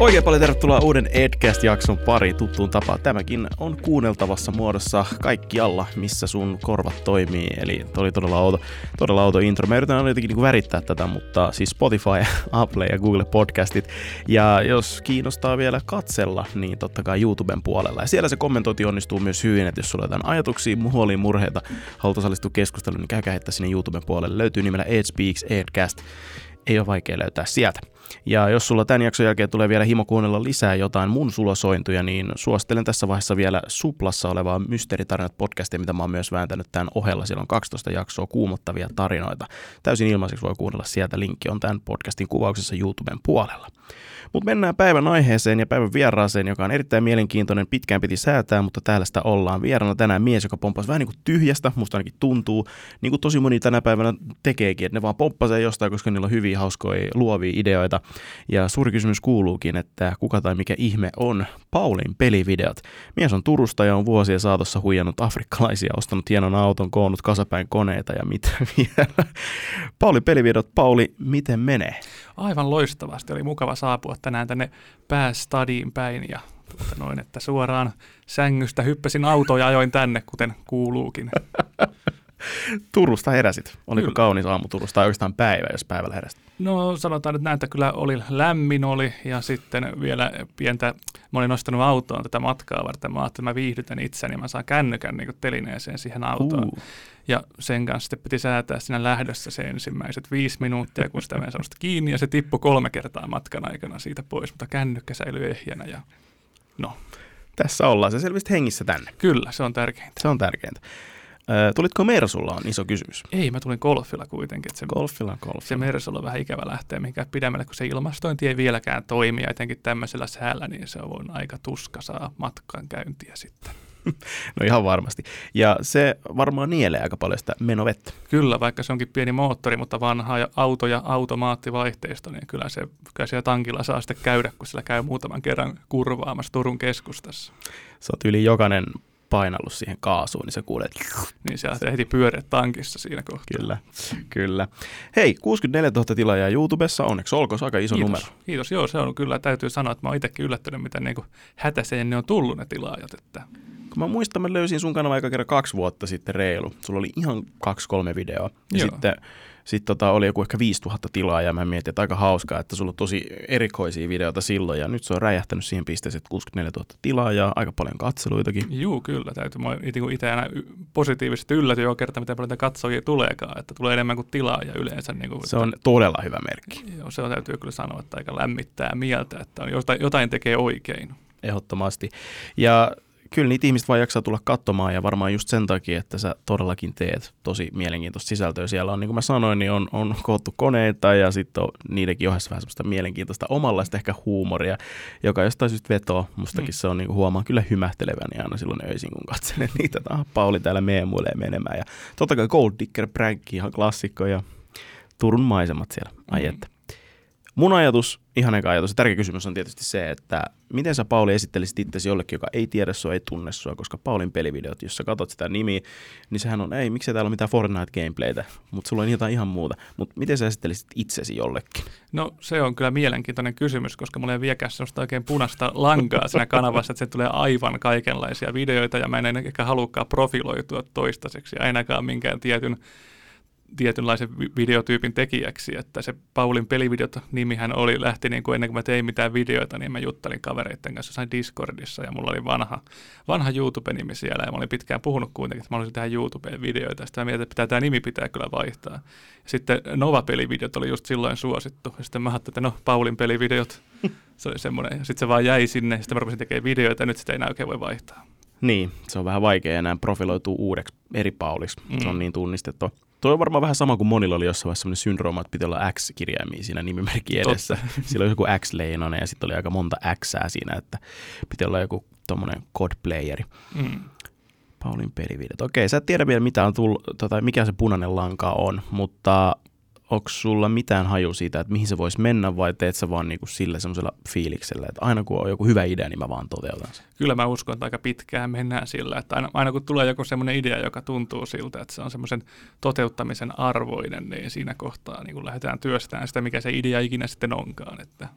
Oikein paljon tervetuloa uuden Edcast-jakson pari tuttuun tapaan. Tämäkin on kuunneltavassa muodossa kaikkialla, missä sun korvat toimii. Eli oli todella outo, todella outo intro. Mä yritän jotenkin niin värittää tätä, mutta siis Spotify, Apple ja Google Podcastit. Ja jos kiinnostaa vielä katsella, niin totta kai YouTuben puolella. Ja siellä se kommentointi onnistuu myös hyvin, että jos sulla on jotain ajatuksia, huoliin, murheita, haluat osallistua keskusteluun, niin käykää heittää sinne YouTuben puolelle. Löytyy nimellä Ed Speaks, Edcast. Ei ole vaikea löytää sieltä. Ja jos sulla tämän jakson jälkeen tulee vielä himo kuunnella lisää jotain mun sulosointuja, niin suosittelen tässä vaiheessa vielä Suplassa olevaa Mysteeritarinat podcastia, mitä mä oon myös vääntänyt tämän ohella. Siellä on 12 jaksoa kuumottavia tarinoita. Täysin ilmaiseksi voi kuunnella sieltä. Linkki on tämän podcastin kuvauksessa YouTuben puolella. Mutta mennään päivän aiheeseen ja päivän vieraaseen, joka on erittäin mielenkiintoinen. Pitkään piti säätää, mutta täällä sitä ollaan. Vieraana tänään mies, joka pomppasi vähän niin kuin tyhjästä, musta ainakin tuntuu. Niin kuin tosi moni tänä päivänä tekeekin, että ne vaan pomppasee jostain, koska niillä on hyviä, hauskoja, luovia ideoita. Ja suuri kysymys kuuluukin, että kuka tai mikä ihme on Paulin pelivideot. Mies on Turusta ja on vuosien saatossa huijannut afrikkalaisia, ostanut hienon auton, koonnut kasapäin koneita ja mitä vielä. Pauli pelivideot, Pauli, miten menee? Aivan loistavasti. Oli mukava saapua tänään tänne päästadiin päin ja tuota noin, että suoraan sängystä hyppäsin autoon ja ajoin tänne, kuten kuuluukin. Turusta heräsit. Oliko kyllä. kaunis aamu Turusta tai oikeastaan päivä, jos päivällä heräsit? No sanotaan että kyllä oli lämmin oli ja sitten vielä pientä, mä olin nostanut autoon tätä matkaa varten. Mä ajattelin, että mä viihdytän itseni ja mä saan kännykän niin telineeseen siihen autoon. Uh. Ja sen kanssa sitten piti säätää siinä lähdössä se ensimmäiset viisi minuuttia, kun sitä mä kiinni ja se tippui kolme kertaa matkan aikana siitä pois, mutta kännykkä säilyi ehjänä ja no. Tässä ollaan. Se selvisi hengissä tänne. Kyllä, se on tärkeintä. Se on tärkeintä. Tulitko Mersulla on iso kysymys? Ei, mä tulin golfilla kuitenkin. se, golfilla, golfilla. Se Mersulla on vähän ikävä lähteä mihinkään pidemmälle, kun se ilmastointi ei vieläkään toimi, ja etenkin tämmöisellä säällä, niin se on aika tuska saa matkan käyntiä sitten. no ihan varmasti. Ja se varmaan nielee aika paljon sitä menovettä. Kyllä, vaikka se onkin pieni moottori, mutta vanha auto ja automaattivaihteisto, niin kyllä se kyllä siellä tankilla saa sitten käydä, kun sillä käy muutaman kerran kurvaamassa Turun keskustassa. Se on yli jokainen painallut siihen kaasuun, niin se kuulee. Niin sieltä heti pyöreä tankissa siinä kohtaa. Kyllä, kyllä. Hei, 64 000 tilaajaa YouTubessa, onneksi olkoon, aika iso Kiitos. numero. Kiitos, joo, se on kyllä, täytyy sanoa, että mä oon itsekin yllättynyt, miten niin hätäiseen ne on tullut ne tilaajat. Että... Kun mä muistan, mä löysin sun kanava aika kerran kaksi vuotta sitten reilu. Sulla oli ihan kaksi-kolme videoa. Ja joo. sitten sitten tota, oli joku ehkä 5000 tilaa ja mä mietin, että aika hauskaa, että sulla on tosi erikoisia videoita silloin ja nyt se on räjähtänyt siihen pisteeseen, että 64 000 tilaa ja aika paljon katseluitakin. Juu, kyllä. Täytyy. Mä itse aina positiivisesti ylläty jo kerta, miten paljon katsojia tuleekaan, että tulee enemmän kuin tilaa ja yleensä. Niin kuin, se on että, todella hyvä merkki. Joo, se on täytyy kyllä sanoa, että aika lämmittää mieltä, että jotain, jotain tekee oikein. Ehdottomasti. Ja kyllä niitä ihmiset vaan jaksaa tulla katsomaan ja varmaan just sen takia, että sä todellakin teet tosi mielenkiintoista sisältöä. Siellä on, niin kuin mä sanoin, niin on, on koottu koneita ja sitten on niidenkin ohessa vähän semmoista mielenkiintoista omanlaista ehkä huumoria, joka jostain syystä vetoo. Mustakin mm. se on, niin kuin huomaan kyllä hymähteleväni aina silloin öisin, kun katselen niitä. Tämä Pauli täällä meemuilee menemään. Ja totta kai Gold Digger Prank, ihan klassikko ja Turun maisemat siellä. Ai mm. että. Mun ajatus, ihan eka ajatus, ja tärkeä kysymys on tietysti se, että miten sä Pauli esittelisit itsesi jollekin, joka ei tiedä sua, ei tunne sua, koska Paulin pelivideot, jos sä katsot sitä nimiä, niin sehän on, ei, miksei täällä ole mitään Fortnite-gameplaytä, mutta sulla on jotain ihan muuta. Mutta miten sä esittelisit itsesi jollekin? No se on kyllä mielenkiintoinen kysymys, koska mulla ei vieläkään sellaista oikein punaista lankaa siinä kanavassa, että se tulee aivan kaikenlaisia videoita, ja mä en ehkä halukkaan profiloitua toistaiseksi, ainakaan minkään tietyn tietynlaisen videotyypin tekijäksi, että se Paulin pelivideot nimihän oli, lähti niin kuin ennen kuin mä tein mitään videoita, niin mä juttelin kavereiden kanssa jossain Discordissa ja mulla oli vanha, vanha YouTube-nimi siellä ja mä olin pitkään puhunut kuitenkin, että mä olisin tehdä YouTubeen videoita. Sitten mä mietin, että pitää, tämä nimi pitää kyllä vaihtaa. Ja sitten Nova-pelivideot oli just silloin suosittu. Ja sitten mä ajattelin, että no Paulin pelivideot, se oli semmoinen. Ja sitten se vaan jäi sinne, sitten mä rupesin tekemään videoita ja nyt sitä ei enää oikein voi vaihtaa. Niin, se on vähän vaikea enää profiloitua uudeksi eri Pauliksi. Mm. Se on mm. niin tunnistettu. Tuo on varmaan vähän sama kuin monilla oli jossain vaiheessa sellainen syndrooma, että piti olla X-kirjaimia siinä nimimerkki edessä. Totta. Sillä oli joku X-leinonen ja sitten oli aika monta X siinä, että piti olla joku tuommoinen codeplayeri. Mm. Paulin pelivideot. Okei, sä et tiedä vielä mitä on tullut, tota, mikä se punainen lanka on, mutta onko sulla mitään haju siitä, että mihin se voisi mennä vai teet sä vaan niinku sillä semmoisella fiiliksellä, että aina kun on joku hyvä idea, niin mä vaan toteutan sen? Kyllä mä uskon, että aika pitkään mennään sillä, että aina, aina kun tulee joku semmoinen idea, joka tuntuu siltä, että se on semmoisen toteuttamisen arvoinen, niin siinä kohtaa niin kun lähdetään työstämään sitä, mikä se idea ikinä sitten onkaan. Että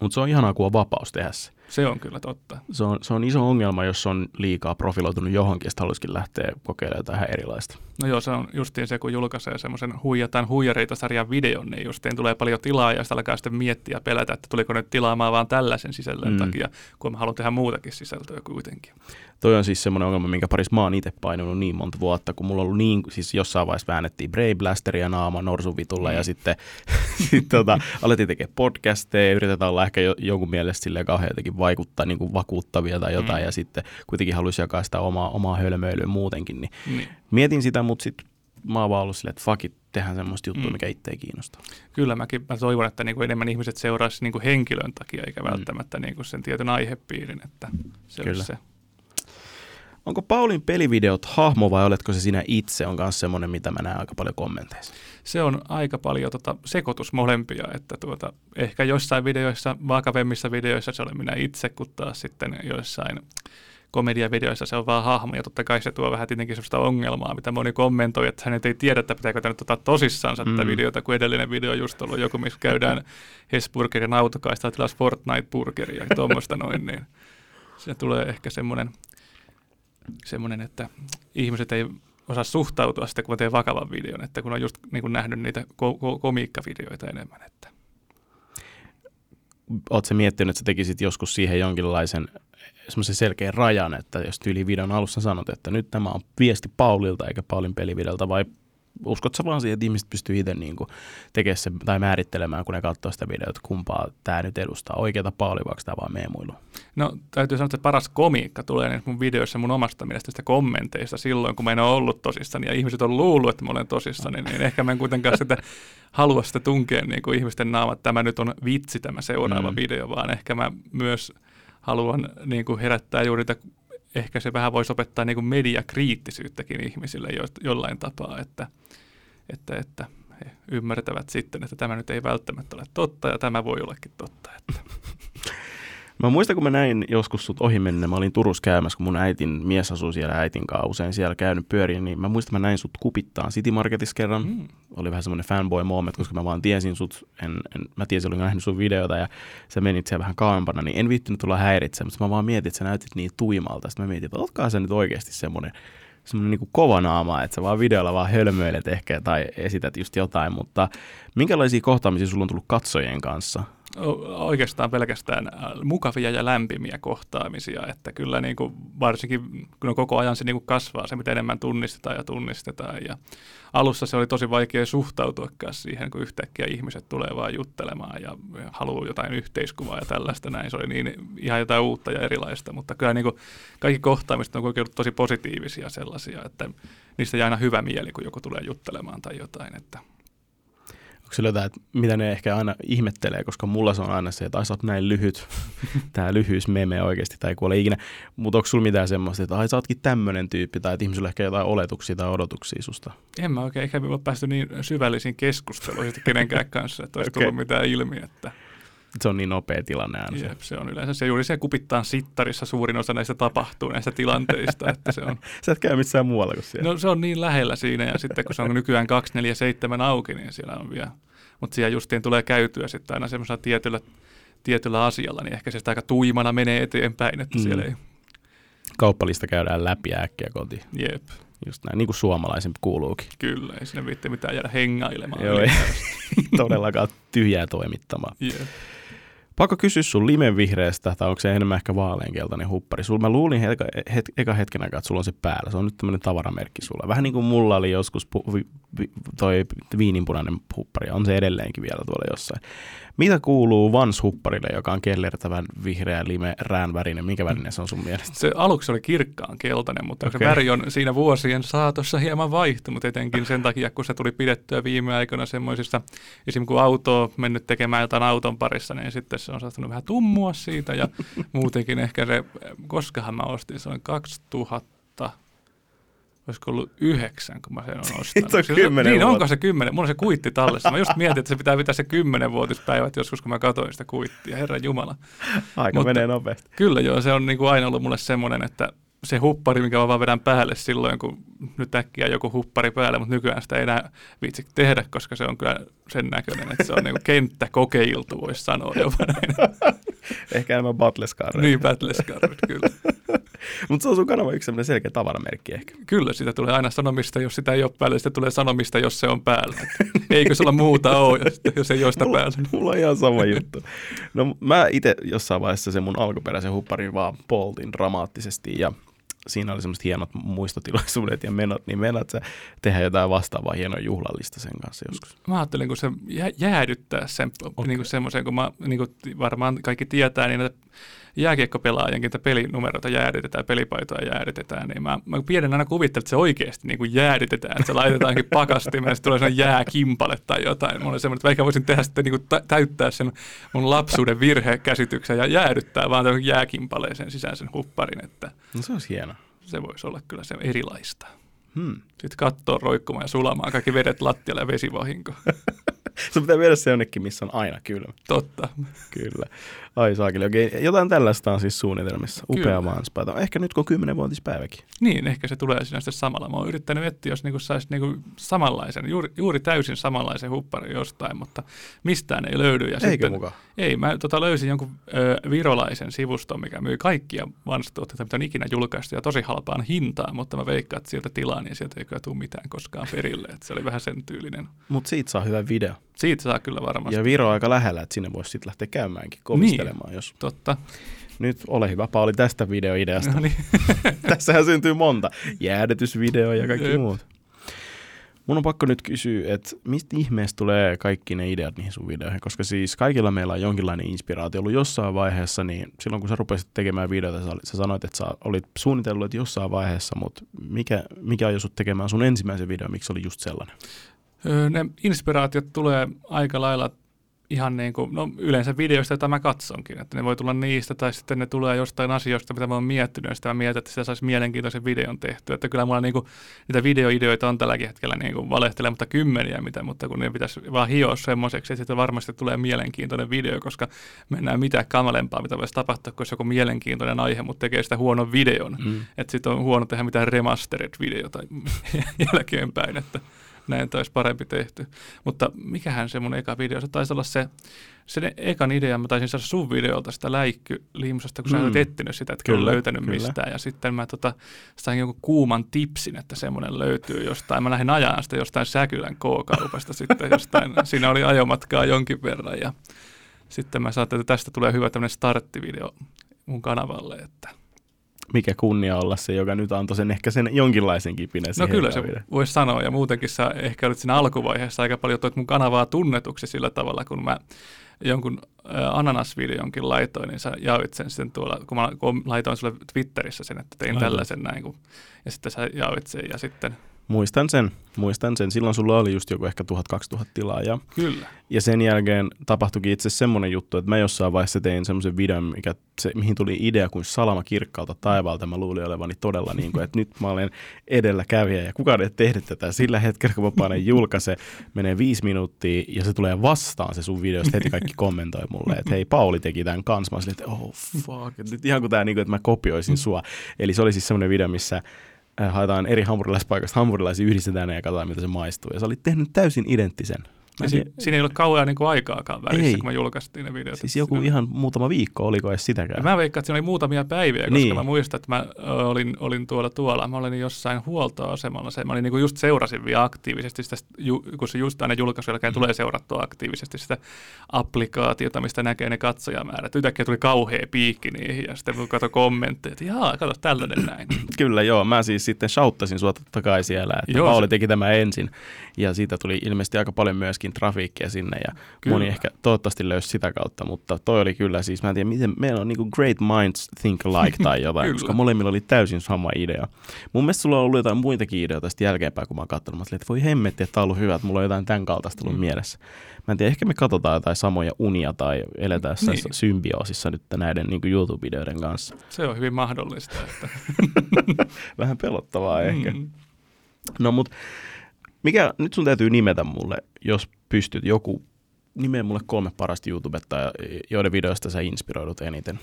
Mutta se on ihanaa, kun on vapaus tehdä se. Se on kyllä totta. Se on, se on iso ongelma, jos on liikaa profiloitunut johonkin, että haluaisikin lähteä kokeilemaan jotain erilaista. No joo, se on justiin se, kun julkaisee semmoisen huijataan huijareita sarjan videon, niin justiin tulee paljon tilaa ja sitä alkaa sitten miettiä ja pelätä, että tuliko nyt tilaamaan vaan tällaisen sisällön mm. takia, kun mä haluan tehdä muutakin sisältöä kuitenkin. Toi on siis semmoinen ongelma, minkä parissa mä oon itse painunut niin monta vuotta, kun mulla on ollut niin, siis jossain vaiheessa väännettiin Brave Blasteria naama Norsuvitulla mm. ja sitten sit, tota, alettiin tekemään podcasteja, yritetään olla ehkä jo, jonkun mielestä silleen kauhean jotenkin vaikuttaa niin kuin vakuuttavia tai jotain mm. ja sitten kuitenkin haluaisi jakaa sitä omaa, omaa hölmöilyä muutenkin, niin mm. mietin sitä, mutta sitten mä oon vaan ollut silleen, että fuck it, tehdään semmoista juttua, mm. mikä itse ei kiinnosta. Kyllä, mäkin mä toivon, että niin kuin enemmän ihmiset seuraisi niin kuin henkilön takia, eikä mm. välttämättä niin kuin sen tietyn aihepiirin, että se Kyllä. se. Onko Paulin pelivideot hahmo vai oletko se sinä itse, on myös semmoinen, mitä mä näen aika paljon kommenteissa? Se on aika paljon tota, sekoitus molempia, että tuota, ehkä joissain videoissa, vakavemmissa videoissa se olen minä itse, kun taas sitten joissain komediavideoissa se on vaan hahmo, ja totta kai se tuo vähän tietenkin sellaista ongelmaa, mitä moni kommentoi, että hän ei tiedä, että pitääkö tämä nyt ottaa tosissaan mm. tätä videota, kun edellinen video just ollut joku, missä käydään Hesburgerin autokaista tilas Fortnite-burgeria ja tuommoista noin, niin se tulee ehkä semmoinen, semmoinen, että ihmiset ei osaa suhtautua sitten, kun teen vakavan videon, että kun on just niin kuin nähnyt niitä ko- ko- komiikkavideoita enemmän. Että. Oletko miettinyt, että sä tekisit joskus siihen jonkinlaisen semmoisen selkeän rajan, että jos tyyli videon alussa sanot, että nyt tämä on viesti Paulilta eikä Paulin pelivideolta, vai uskot sä vaan siihen, että ihmiset pystyy itse niin tekemään se, tai määrittelemään, kun ne katsoo sitä videota, kumpaa tämä nyt edustaa, oikeata Pauli, vaikka tämä vaan meemuilu? No täytyy sanoa, että paras komiikka tulee niin mun videoissa mun omasta mielestä kommenteista silloin, kun mä en ole ollut tosissani ja ihmiset on luullut, että mä olen tosissani, niin ehkä mä en kuitenkaan sitä halua sitä tunkea niin kuin ihmisten naamat, tämä nyt on vitsi tämä seuraava mm. video, vaan ehkä mä myös haluan niin kuin herättää juuri niitä, ehkä se vähän voisi opettaa niin kuin mediakriittisyyttäkin ihmisille jo, jollain tapaa, että, että, että he ymmärtävät sitten, että tämä nyt ei välttämättä ole totta ja tämä voi ollakin totta. Että. Mä muistan, kun mä näin joskus sut ohi mennä, mä olin Turussa käymässä, kun mun äitin mies asuu siellä äitin kanssa usein siellä käynyt pyöriin, niin mä muistan, mä näin sut kupittaan City Marketissa kerran. Mm. Oli vähän semmoinen fanboy moment, koska mä vaan tiesin sut, en, en, mä tiesin, olin nähnyt sun videota ja sä menit siellä vähän kauempana, niin en viittynyt tulla häiritsemään, mutta mä vaan mietin, että sä näytit niin tuimalta. Sitten mä mietin, että ootkaa sä nyt oikeasti semmoinen semmoinen niin kova naama, että sä vaan videolla vaan hölmöilet ehkä tai esität just jotain, mutta minkälaisia kohtaamisia sulla on tullut katsojien kanssa? Oikeastaan pelkästään äh, mukavia ja lämpimiä kohtaamisia, että kyllä niin kuin varsinkin kun koko ajan se niin kuin kasvaa, se mitä enemmän tunnistetaan ja tunnistetaan. Ja alussa se oli tosi vaikea suhtautua siihen, kun yhtäkkiä ihmiset tulee vaan juttelemaan ja haluaa jotain yhteiskuvaa ja tällaista näin, se oli niin ihan jotain uutta ja erilaista, mutta kyllä niin kuin kaikki kohtaamiset on ollut tosi positiivisia sellaisia, että niistä jää aina hyvä mieli, kun joku tulee juttelemaan tai jotain, että jotain, että mitä ne ehkä aina ihmettelee, koska mulla se on aina se, että ai sä oot näin lyhyt, tämä lyhyys meme oikeasti tai kuole ikinä, mutta onko sulla mitään semmoista, että ai sä ootkin tämmöinen tyyppi tai että ihmisillä ehkä jotain oletuksia tai odotuksia susta? En mä oikein ehkä ole päästy niin syvällisiin keskusteluihin kenenkään kanssa, että olisi okay. tullut mitään ilmi, että se on niin nopea tilanne aina. Jep, se on yleensä se juuri se kupittaan sittarissa suurin osa näistä tapahtuu näistä tilanteista. että se on, Sä et käy missään muualla kuin siellä. No se on niin lähellä siinä ja sitten kun se on nykyään 247 auki, niin siellä on vielä. Mutta siellä justiin tulee käytyä sitten aina semmoisella tietyllä, tietyllä asialla, niin ehkä se aika tuimana menee eteenpäin, että mm. siellä ei... Kauppalista käydään läpi äkkiä kotiin. Jep. Just näin, niin kuin suomalaisempi kuuluukin. Kyllä, ei sinne viitte mitään jäädä hengailemaan. Joo, ei todellakaan tyhjää toimittamaan. Jep. Pakko kysyä sun limen vihreästä, tai onko se enemmän ehkä vaaleankeltainen huppari. Sulla mä luulin eka, het, eka hetken aikaa, että sulla on se päällä. Se on nyt tämmöinen tavaramerkki sulla. Vähän niin kuin mulla oli joskus pu, vi, vi, toi viininpunainen huppari. On se edelleenkin vielä tuolla jossain. Mitä kuuluu Vans-hupparille, joka on kellertävän vihreä lime räänvärinen? Minkä värinen se on sun mielestä? Se aluksi oli kirkkaan keltainen, mutta okay. se väri on siinä vuosien saatossa hieman vaihtunut, etenkin sen takia, kun se tuli pidettyä viime aikoina semmoisissa, esimerkiksi kun auto on mennyt tekemään jotain auton parissa, niin sitten se on saattanut vähän tummua siitä ja muutenkin ehkä se, koskahan mä ostin, se on 2000 olisiko ollut yhdeksän, kun mä sen on ostanut. On siis kymmenen Niin, onko se kymmenen? Mulla on se kuitti tallessa. Mä just mietin, että se pitää pitää se kymmenen vuotispäivät joskus, kun mä katsoin sitä kuittia. Herra Jumala. Aika Mutta, menee nopeasti. Kyllä joo, se on niin kuin aina ollut mulle semmoinen, että se huppari, mikä mä vaan vedän päälle silloin, kun nyt äkkiä joku huppari päälle, mutta nykyään sitä ei enää viitsi tehdä, koska se on kyllä sen näköinen, että se on niin kenttä kokeiltu, voisi sanoa jopa näin. Ehkä enemmän battlescarret. Niin, battlescarret, kyllä. Mutta se on sun kanava yksi sellainen selkeä tavaramerkki ehkä. Kyllä, sitä tulee aina sanomista, jos sitä ei ole päällä, sitä tulee sanomista, jos se on päällä. Eikö sulla muuta ole, jos, jos ei ole sitä mulla, päällä? Mulla on ihan sama juttu. No mä itse jossain vaiheessa sen mun alkuperäisen hupparin vaan poltin dramaattisesti ja siinä oli semmoiset hienot muistotilaisuudet ja menot, niin menot sä tehdä jotain vastaavaa hienoa juhlallista sen kanssa joskus? Mä ajattelin, kun se jä- jäädyttää sen okay. niin semmoisen, kun mä, niin kuin varmaan kaikki tietää, niin näitä jääkiekkopelaajankin pelinumeroita jäädytetään, pelipaitoja jäädytetään, niin mä, mä pienen aina kuvittelen, että se oikeasti niin kuin jäädytetään, että se laitetaankin pakastimeen ja sitten tulee sellainen jääkimpale tai jotain. Mulla oli semmoinen, että vaikka voisin tehdä sitten niin kuin täyttää sen mun lapsuuden virhekäsityksen ja jäädyttää vaan jääkimpaleeseen sisään sen hupparin, että No se olisi hieno. se voisi olla kyllä se erilaista. Hmm. Sitten kattoon roikkumaan ja sulamaan kaikki vedet lattialle ja vesivahinko. Se pitää viedä se jonnekin, missä on aina kylmä. Totta. Kyllä. Ai saakeli. Okei, jotain tällaista on siis suunnitelmissa. Upea Kyllä. Manspäivä. Ehkä nyt kun on kymmenenvuotispäiväkin. Niin, ehkä se tulee siinä sitten samalla. Mä oon yrittänyt etsiä, jos niinku saisi niinku samanlaisen, juuri, juuri täysin samanlaisen hupparin jostain, mutta mistään ei löydy. Ja Eikö sitten, mukaan? Ei, mä tota löysin jonkun ö, virolaisen sivuston, mikä myy kaikkia vanhatuotteita, mitä on ikinä julkaistu, ja tosi halpaan hintaan, mutta mä veikkaan, että sieltä tilaa, niin sieltä ei kyllä tule mitään koskaan perille. Että se oli vähän sen tyylinen. Mutta siitä saa hyvä video. Siitä saa kyllä varmasti. Ja Viro on aika lähellä, että sinne voisi sitten lähteä käymäänkin komistelemaan. Niin. Jos... Totta. Nyt ole hyvä Pauli tästä videoideasta. No niin. Tässähän syntyy monta. Jäädytysvideo ja kaikki Jep. muut. Mun on pakko nyt kysyä, että mistä ihmeestä tulee kaikki ne ideat niihin sun videoihin, koska siis kaikilla meillä on jonkinlainen inspiraatio ollut jossain vaiheessa, niin silloin kun sä rupesit tekemään videoita, sä, sä sanoit, että sä olit suunnitellut että jossain vaiheessa, mutta mikä, mikä ajoi sut tekemään sun ensimmäisen videon, miksi se oli just sellainen? Ne inspiraatiot tulee aika lailla ihan niin kuin, no yleensä videoista, joita mä katsonkin, että ne voi tulla niistä tai sitten ne tulee jostain asioista, mitä mä oon miettinyt ja sitten mä mietin, että sitä saisi mielenkiintoisen videon tehtyä, että kyllä mulla niin kuin, niitä videoideoita on tälläkin hetkellä niin kuin valehtelematta kymmeniä, mitä, mutta kun ne pitäisi vaan hioa semmoiseksi, että sitten varmasti tulee mielenkiintoinen video, koska mennään mitään kamalempaa, mitä voisi tapahtua, kun joku mielenkiintoinen aihe, mutta tekee sitä huonon videon, Mm. että sitten on huono tehdä mitään remastered-videota jälkeenpäin, että näin olisi parempi tehty. Mutta mikähän se mun eka video, se taisi olla se, se ekan idea, mä taisin saada sun videolta sitä läikkylimsasta, kun sä Mm. olet etsinyt sitä, että Kyllä, löytänyt kyllä. mistään. Ja sitten mä tota, sain joku kuuman tipsin, että semmoinen löytyy jostain. Mä lähdin ajaa sitä jostain Säkylän K-kaupasta sitten jostain. Siinä oli ajomatkaa jonkin verran ja sitten mä saattelin, että tästä tulee hyvä tämmöinen starttivideo mun kanavalle, että Mikä kunnia olla se, joka nyt antoi sen ehkä sen jonkinlaisen kipinän No kyllä se voisi sanoa, ja muutenkin sä ehkä olit siinä alkuvaiheessa aika paljon toit mun kanavaa tunnetuksi sillä tavalla, kun mä jonkun äh, ananasvideonkin laitoin, niin sä jaoit sen sitten tuolla, kun mä laitoin sulle Twitterissä sen, että tein Aivan. tällaisen näin, kun, ja sitten sä jaoit sen, ja sitten Muistan sen, muistan sen. Silloin sulla oli just joku ehkä 1000-2000 tilaajaa. kyllä, Ja sen jälkeen tapahtuikin itse semmoinen juttu, että mä jossain vaiheessa tein semmoisen videon, mikä, se, mihin tuli idea kuin salama kirkkaalta taivaalta. Mä luulin olevani todella niin kuin, että nyt mä olen edelläkävijä ja kukaan ei tehnyt tätä. Sillä hetkellä, kun mä panen julkaise, menee viisi minuuttia ja se tulee vastaan se sun video, sitten heti kaikki kommentoi mulle, että hei Pauli teki tämän kanssa. Mä olin että oh fuck, nyt ihan kuin tämä, niin kuin, että mä kopioisin sua. Eli se oli siis semmoinen video, missä haetaan eri hampurilaispaikasta hampurilaisia, yhdistetään ne ja katsotaan, miltä se maistuu. Ja sä olit tehnyt täysin identtisen. Mä ja si- tiedä- siinä ei ollut kauan niin aikaakaan välissä, Ei. kun me julkaistiin ne videot. Siis joku siinä- ihan muutama viikko, oliko edes Ja sitäkään? mä veikkaan, että siinä oli muutamia päiviä, koska Niin. niin. mä muistan, että mä olin, olin tuolla tuolla, mä olin jossain huoltoasemalla, se, mä olin niinku just seurasin vielä aktiivisesti sitä, kun se just aina julkaisujen jälkeen tulee seurattua aktiivisesti sitä applikaatiota, mistä näkee ne katsojamäärät. Yhtäkkiä tuli kauhea piikki niihin ja sitten katso kommentteja, että jaa, kato tällainen näin. Kyllä joo, mä siis sitten shouttasin sua totta kai siellä, että Joo, Pauli se- teki tämä ensin. Ja siitä tuli ilmeisesti aika paljon myöskin trafiikkia sinne ja kyllä. Moni ehkä toivottavasti löysi sitä kautta, mutta toi oli kyllä siis, mä en tiedä miten, meillä on niinku great minds think alike tai jotain, koska molemmilla oli täysin sama idea. Mun mielestä sulla on ollut jotain muitakin ideoita sitten jälkeenpäin, kun mä oon katsonut, mä olin, että voi hemmetti, että tää on ollut hyvä, että mulla on jotain tämän kaltaista ollut Mm. mielessä. Mä en tiedä, ehkä me katsotaan jotain samoja unia tai eletään niin. Symbioosissa nyt näiden niin YouTube-videoiden kanssa. Se on hyvin mahdollista. Että, Vähän pelottavaa ehkä. Mm. No mut, mikä, nyt sun täytyy nimetä mulle, jos pystyt joku, nimeä mulle kolme parasta YouTubettajaa, joiden videoista sä inspiroidut eniten.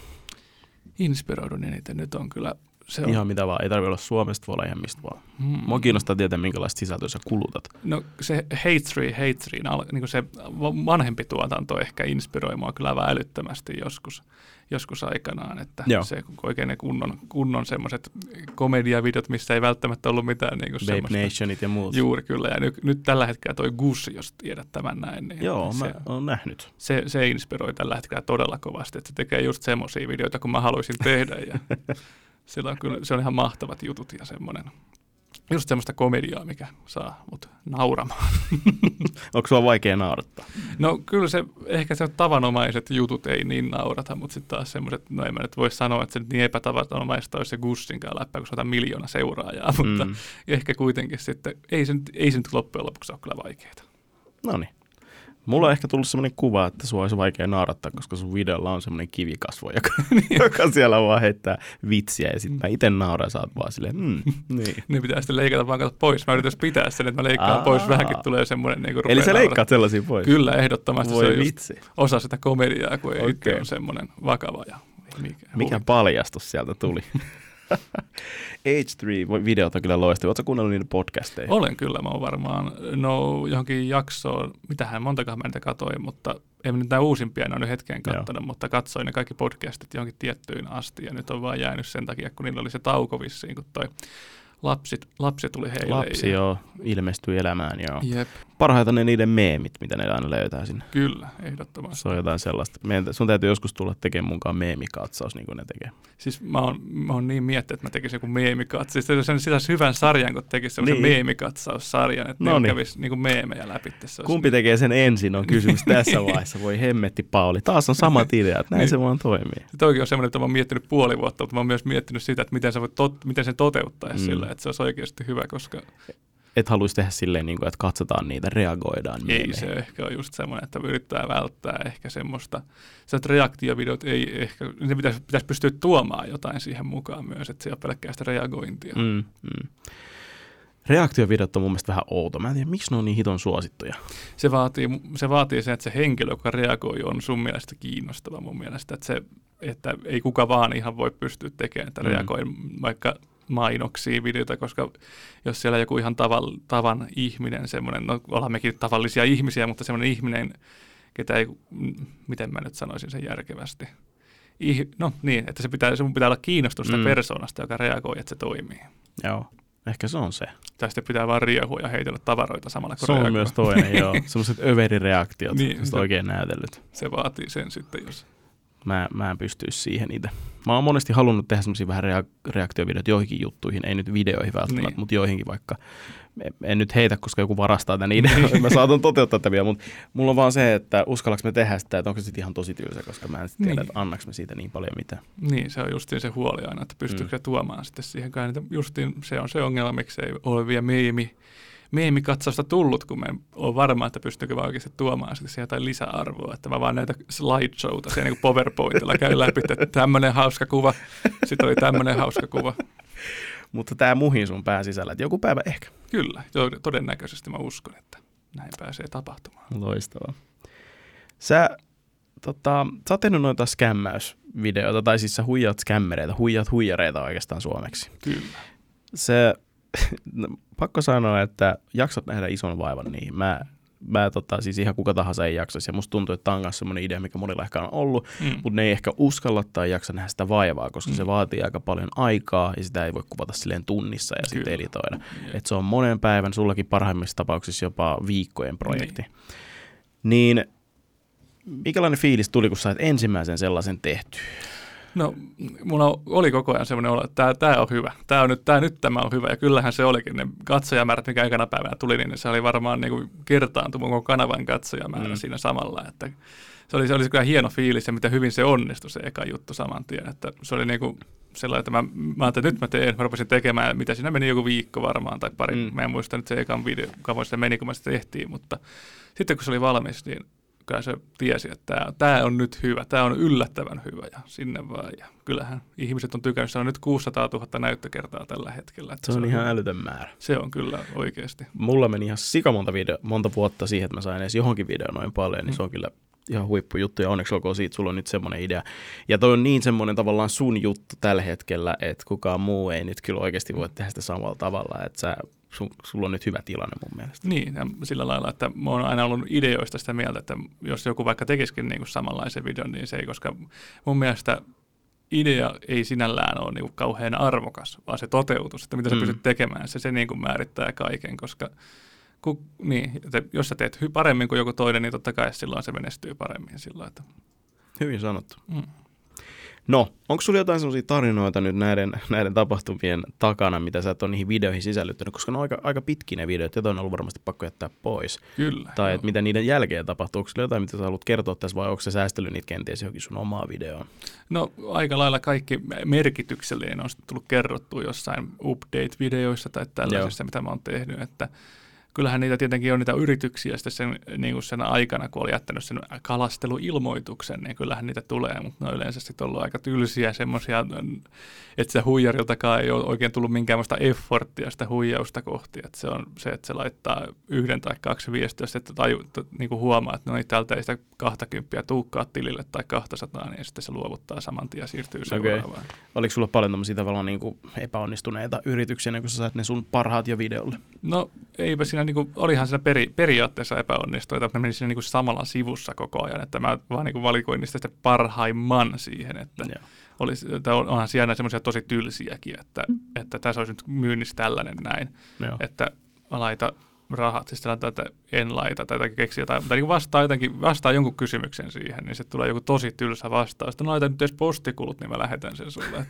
Inspiroidun eniten nyt on kyllä Se on. Ihan mitä vaan. Ei tarvitse olla Suomesta, voi olla ihan mistä vaan. Mm. Mua kiinnostaa tietää, minkälaista sisältöä sä kulutat. No se Hate 3, Hate 3, niin se vanhempi tuotanto ehkä inspiroi mua kyllä älyttömästi joskus, joskus aikanaan, että Joo. se oikein ne kunnon, kunnon semmoiset komediavideot, missä ei välttämättä ollut mitään niin kuin Babe. Nationit ja muut. Juuri kyllä, ja nyt, nyt tällä hetkellä toi Gus, jos tiedät tämän näin, niin Joo, se, mä oon nähnyt. se, se inspiroi tällä hetkellä todella kovasti, että se tekee just semmoisia videoita, kun mä haluaisin tehdä, ja sillä on kyllä, se on ihan mahtavat jutut ja semmoinen, just semmoista komediaa, mikä saa mut nauramaan. Onko sulla vaikea naurattaa? No kyllä se, ehkä se tavanomaiset jutut ei niin naurata, mutta sitten taas semmoiset, no en mä nyt voi sanoa, että se nyt niin epätavanomaista olisi se Gussinkaan läppä, kun se on miljoona seuraajaa, mutta Mm. ehkä kuitenkin sitten, ei se, nyt- ei se nyt loppujen lopuksi ole kyllä vaikeaa. No niin. Mulla on ehkä tullut semmoinen kuva, että sua olisi vaikea naurattaa, koska sun videolla on semmoinen kivikasvo, joka, joka siellä vaan heittää vitsiä. Ja sitten mä itse nauran sä oot vaan silleen, mm, niin. Niin pitää sitten leikata vaan kato pois. Mä yritän pitää sen, että mä leikkaan Aa. pois. Vähänkin tulee semmoinen niin Eli sä leikkaat sellaisia pois? Kyllä, ehdottomasti Voi se on vitsi. osa sitä komediaa, kun ei Okei. itse on semmoinen vakava ja ei mikään. Mikä paljastus sieltä tuli? H3-videot on kyllä loistavia. Oletko kuunnellut niiden podcasteja? Olen kyllä, mä oon varmaan no, johonkin jaksoon, mitähän montakaan mä niitä katoin, mutta en nyt näitä uusimpia en ole nyt hetken Joo. katsonut, mutta katsoin ne kaikki podcastit johonkin tiettyyn asti ja nyt on vaan jäänyt sen takia, kun niillä oli se tauko vissiin, kun toi lapsi, lapsi tuli heille. Lapsi ja, jo ilmestyi elämään, joo. Jep, Parhaita ne niiden meemit, mitä ne aina löytää sinne. kyllä, ehdottomasti. Se on jotain sellaista. Meidän, sun täytyy joskus tulla tekemään mukaan meemikatsaus, niin kuin ne tekee. Siis mä oon, mä oon niin miettinyt, että mä tekisin joku meemikatsaus. Siis se sen sitä hyvän sarjan, kun tekisi semmoisen Niin. niin. meemikatsaussarjan, että No ne niin. kävisi niin meemejä läpi. Se olisi- Kumpi tekee sen ensin, on kysymys tässä vaiheessa. Voi hemmetti Pauli. Taas on samat ideat, näin Niin. se vaan toimii. Sitten oikein on semmoinen, että mä oon miettinyt puoli vuotta, mutta mä oon myös miettinyt sitä, että miten, sä voit tot, miten sen toteuttaisi Mm. mm. sillä, että se olisi oikeasti hyvä, koska Et haluaisi tehdä silleen, niin kuin, että katsotaan niitä, reagoidaan. ei meemeihin. se ehkä ole just semmoinen, että yrittää välttää ehkä semmoista, sellaiset reaktiovideot ei ehkä, ne pitäisi, pitäisi pystyä tuomaan jotain siihen mukaan myös, että se ole pelkkää sitä reagointia. Mm, mm. Reaktiovideot on mun mielestä vähän outo. Mä en tiedä, miksi ne on niin hiton suosittuja. Se, vaatii, se vaatii sen, että se henkilö, joka reagoi, on sun mielestä kiinnostava mun mielestä, että, se, että ei kuka vaan ihan voi pystyä tekemään, että Mm. reagoi vaikka mainoksia videota, koska jos siellä joku ihan tavan, tavan ihminen, semmoinen, no ollaan mekin tavallisia ihmisiä, mutta semmoinen ihminen, ketä ei, mm, miten mä nyt sanoisin sen järkevästi, Ih, no niin, että se pitää, sun pitää olla kiinnostunut Mm. persoonasta, joka reagoi, että se toimii. Joo, ehkä se on se. Tai sitten pitää vaan riehua ja heitellä tavaroita samalla, kun Se on reagoi. myös toinen, joo. Semmoiset överireaktiot, niin, se- oikein näytellyt. Se vaatii sen sitten, jos Mä, mä en pystyisi siihen itse. Mä oon monesti halunnut tehdä semmoisia vähän rea- reaktiovideoita joihinkin juttuihin, ei nyt videoihin välttämättä, Niin. niin. mutta joihinkin vaikka. En- nyt heitä, koska joku varastaa tämän idean, mä saatan toteuttaa tätä vielä, mutta mulla on vaan se, että uskallaks me tehdä sitä, että onko se sitten ihan tosi tylsä, koska mä en tiedä, Niin. että annaks me siitä niin paljon mitään. Niin, se on justiin se huoli aina, että pystyykö Mm. se tuomaan sitten siihen kai. niitä- Justiin se on se ongelma, miksi ei ole vielä meemi, meemikatsausta tullut, kun mä en ole varma, että pystyykö vaan oikeasti tuomaan sitten jotain lisäarvoa. Että mä vaan näitä slideshowta, se niin PowerPointilla käy läpi, että tämmöinen hauska kuva, sitten oli tämmöinen hauska kuva. Mutta tämä muhin sun pään sisällä, että joku päivä ehkä. Kyllä, todennäköisesti mä uskon, että näin pääsee tapahtumaan. Loistavaa. Sä, tota, sä oot tehnyt noita skämmäysvideoita, tai siis sä huijaat skämmereitä, huijaat huijareita oikeastaan suomeksi. Kyllä. Se, no, pakko sanoa, että jaksat nähdä ison vaivan niihin. Mä, mä tota, siis ihan kuka tahansa ei jaksaisi, ja musta tuntuu, että tämä on myös idea, mikä monilla ehkä on ollut, Mm. mutta ne ei ehkä uskalla tai jaksa nähdä sitä vaivaa, koska Mm. se vaatii aika paljon aikaa, ja sitä ei voi kuvata silleen tunnissa ja sitten editoida. Jep. Et se on monen päivän, sullakin parhaimmissa tapauksissa jopa viikkojen projekti. Niin. niin mikälainen fiilis tuli, kun sait ensimmäisen sellaisen tehty? No, mulla oli koko ajan semmoinen olo, että tämä, on hyvä. Tämä, on nyt, tämä nyt tämä on hyvä. Ja kyllähän se olikin. Ne katsojamäärät, mikä ekana päivänä tuli, niin se oli varmaan niin kuin kertaantui koko kanavan katsojamäärä Mm. siinä samalla. Että se oli, se oli kyllä hieno fiilis ja mitä hyvin se onnistui se eka juttu saman tien. Että se oli niin kuin sellainen, että mä, mä ajattelin, että nyt mä teen, mä rupesin tekemään, mitä siinä meni joku viikko varmaan tai pari. Mm. Mm. Mä en muista nyt se ekan video, kauan sitä meni, kun mä sitä tehtiin, mutta sitten kun se oli valmis, niin kyllä se tiesi, että tämä, tämä on nyt hyvä, tämä on yllättävän hyvä ja sinne vaan. Ja kyllähän ihmiset on tykännyt, se on nyt 600 000 näyttökertaa tällä hetkellä. Että Se on ihan hyvä. älytön määrä. Se on kyllä oikeasti. Mulla meni ihan sika monta, video, monta vuotta siihen, että mä sain edes johonkin videoon noin paljon, niin Mm. se on kyllä ihan huippujuttu ja onneksi olkoon siitä, sulla on nyt semmoinen idea. Ja toi on niin semmoinen tavallaan sun juttu tällä hetkellä, että kukaan muu ei nyt kyllä oikeasti voi tehdä sitä samalla tavalla, että sä sun, sulla on nyt hyvä tilanne mun mielestä. Niin, ja sillä lailla, että mä oon aina ollut ideoista sitä mieltä, että jos joku vaikka tekisikin niin kuin samanlaisen videon, niin se ei, koska mun mielestä idea ei sinällään ole niin kuin kauhean arvokas, vaan se toteutus, että mitä sä mm. pystyt tekemään, se, se niin kuin määrittää kaiken, koska kun, niin, että jos sä teet paremmin kuin joku toinen, niin totta kai silloin se menestyy paremmin. Silloin, että... Hyvin sanottu. Mm. No, onko sulla jotain sellaisia tarinoita nyt näiden, näiden tapahtumien takana, mitä sä et ole niihin videoihin sisällyttänyt, koska ne on aika, aika pitkiä ne videot, joita on ollut varmasti pakko jättää pois. Kyllä. Tai että mitä niiden jälkeen tapahtuu, onko sulla jotain, mitä sä haluat kertoa tässä, vai onko se säästellyt niitä kenties johonkin sun omaa videoon? No aika lailla kaikki merkityksellinen on tullut kerrottu jossain update-videoissa tai tällaisissa, Joo. mitä mä oon tehnyt, että kyllähän niitä tietenkin on niitä yrityksiä sitten sen, niin kuin sen aikana, kun oli jättänyt sen kalasteluilmoituksen, niin kyllähän niitä tulee, mutta ne on yleensä sitten ollut aika tylsiä semmoisia, että se huijariltakaan ei ole oikein tullut minkäänlaista efforttia sitä huijausta kohti, että se on se, että se laittaa yhden tai kaksi viestiä, että taju, niin kuin huomaa, että no niin, täältä ei sitä 20 tuukkaa tilille tai 200, niin sitten se luovuttaa saman tien ja siirtyy seuraavaan. Okay. Oliko sulla paljon tämmöisiä tavallaan niin kuin epäonnistuneita yrityksiä, kun sä saat ne sun parhaat jo videolle? No eipä siinä niin kuin, olihan siinä peri, periaatteessa epäonnistuneita, että mä menin siinä niin kuin samalla sivussa koko ajan, että mä vaan niin kuin valikoin niistä sitten parhaimman siihen, että Joo. olisi, että onhan siellä semmoisia tosi tylsiäkin, että, että tässä olisi nyt myynnissä tällainen näin, Joo. että laita rahat, siis tällä että en laita tai jotakin keksiä jotain, mutta niin vastaa, jotenkin, vastaa jonkun kysymyksen siihen, niin se tulee joku tosi tylsä vastaus. Sitten no laita nyt edes postikulut, niin mä lähetän sen sulle.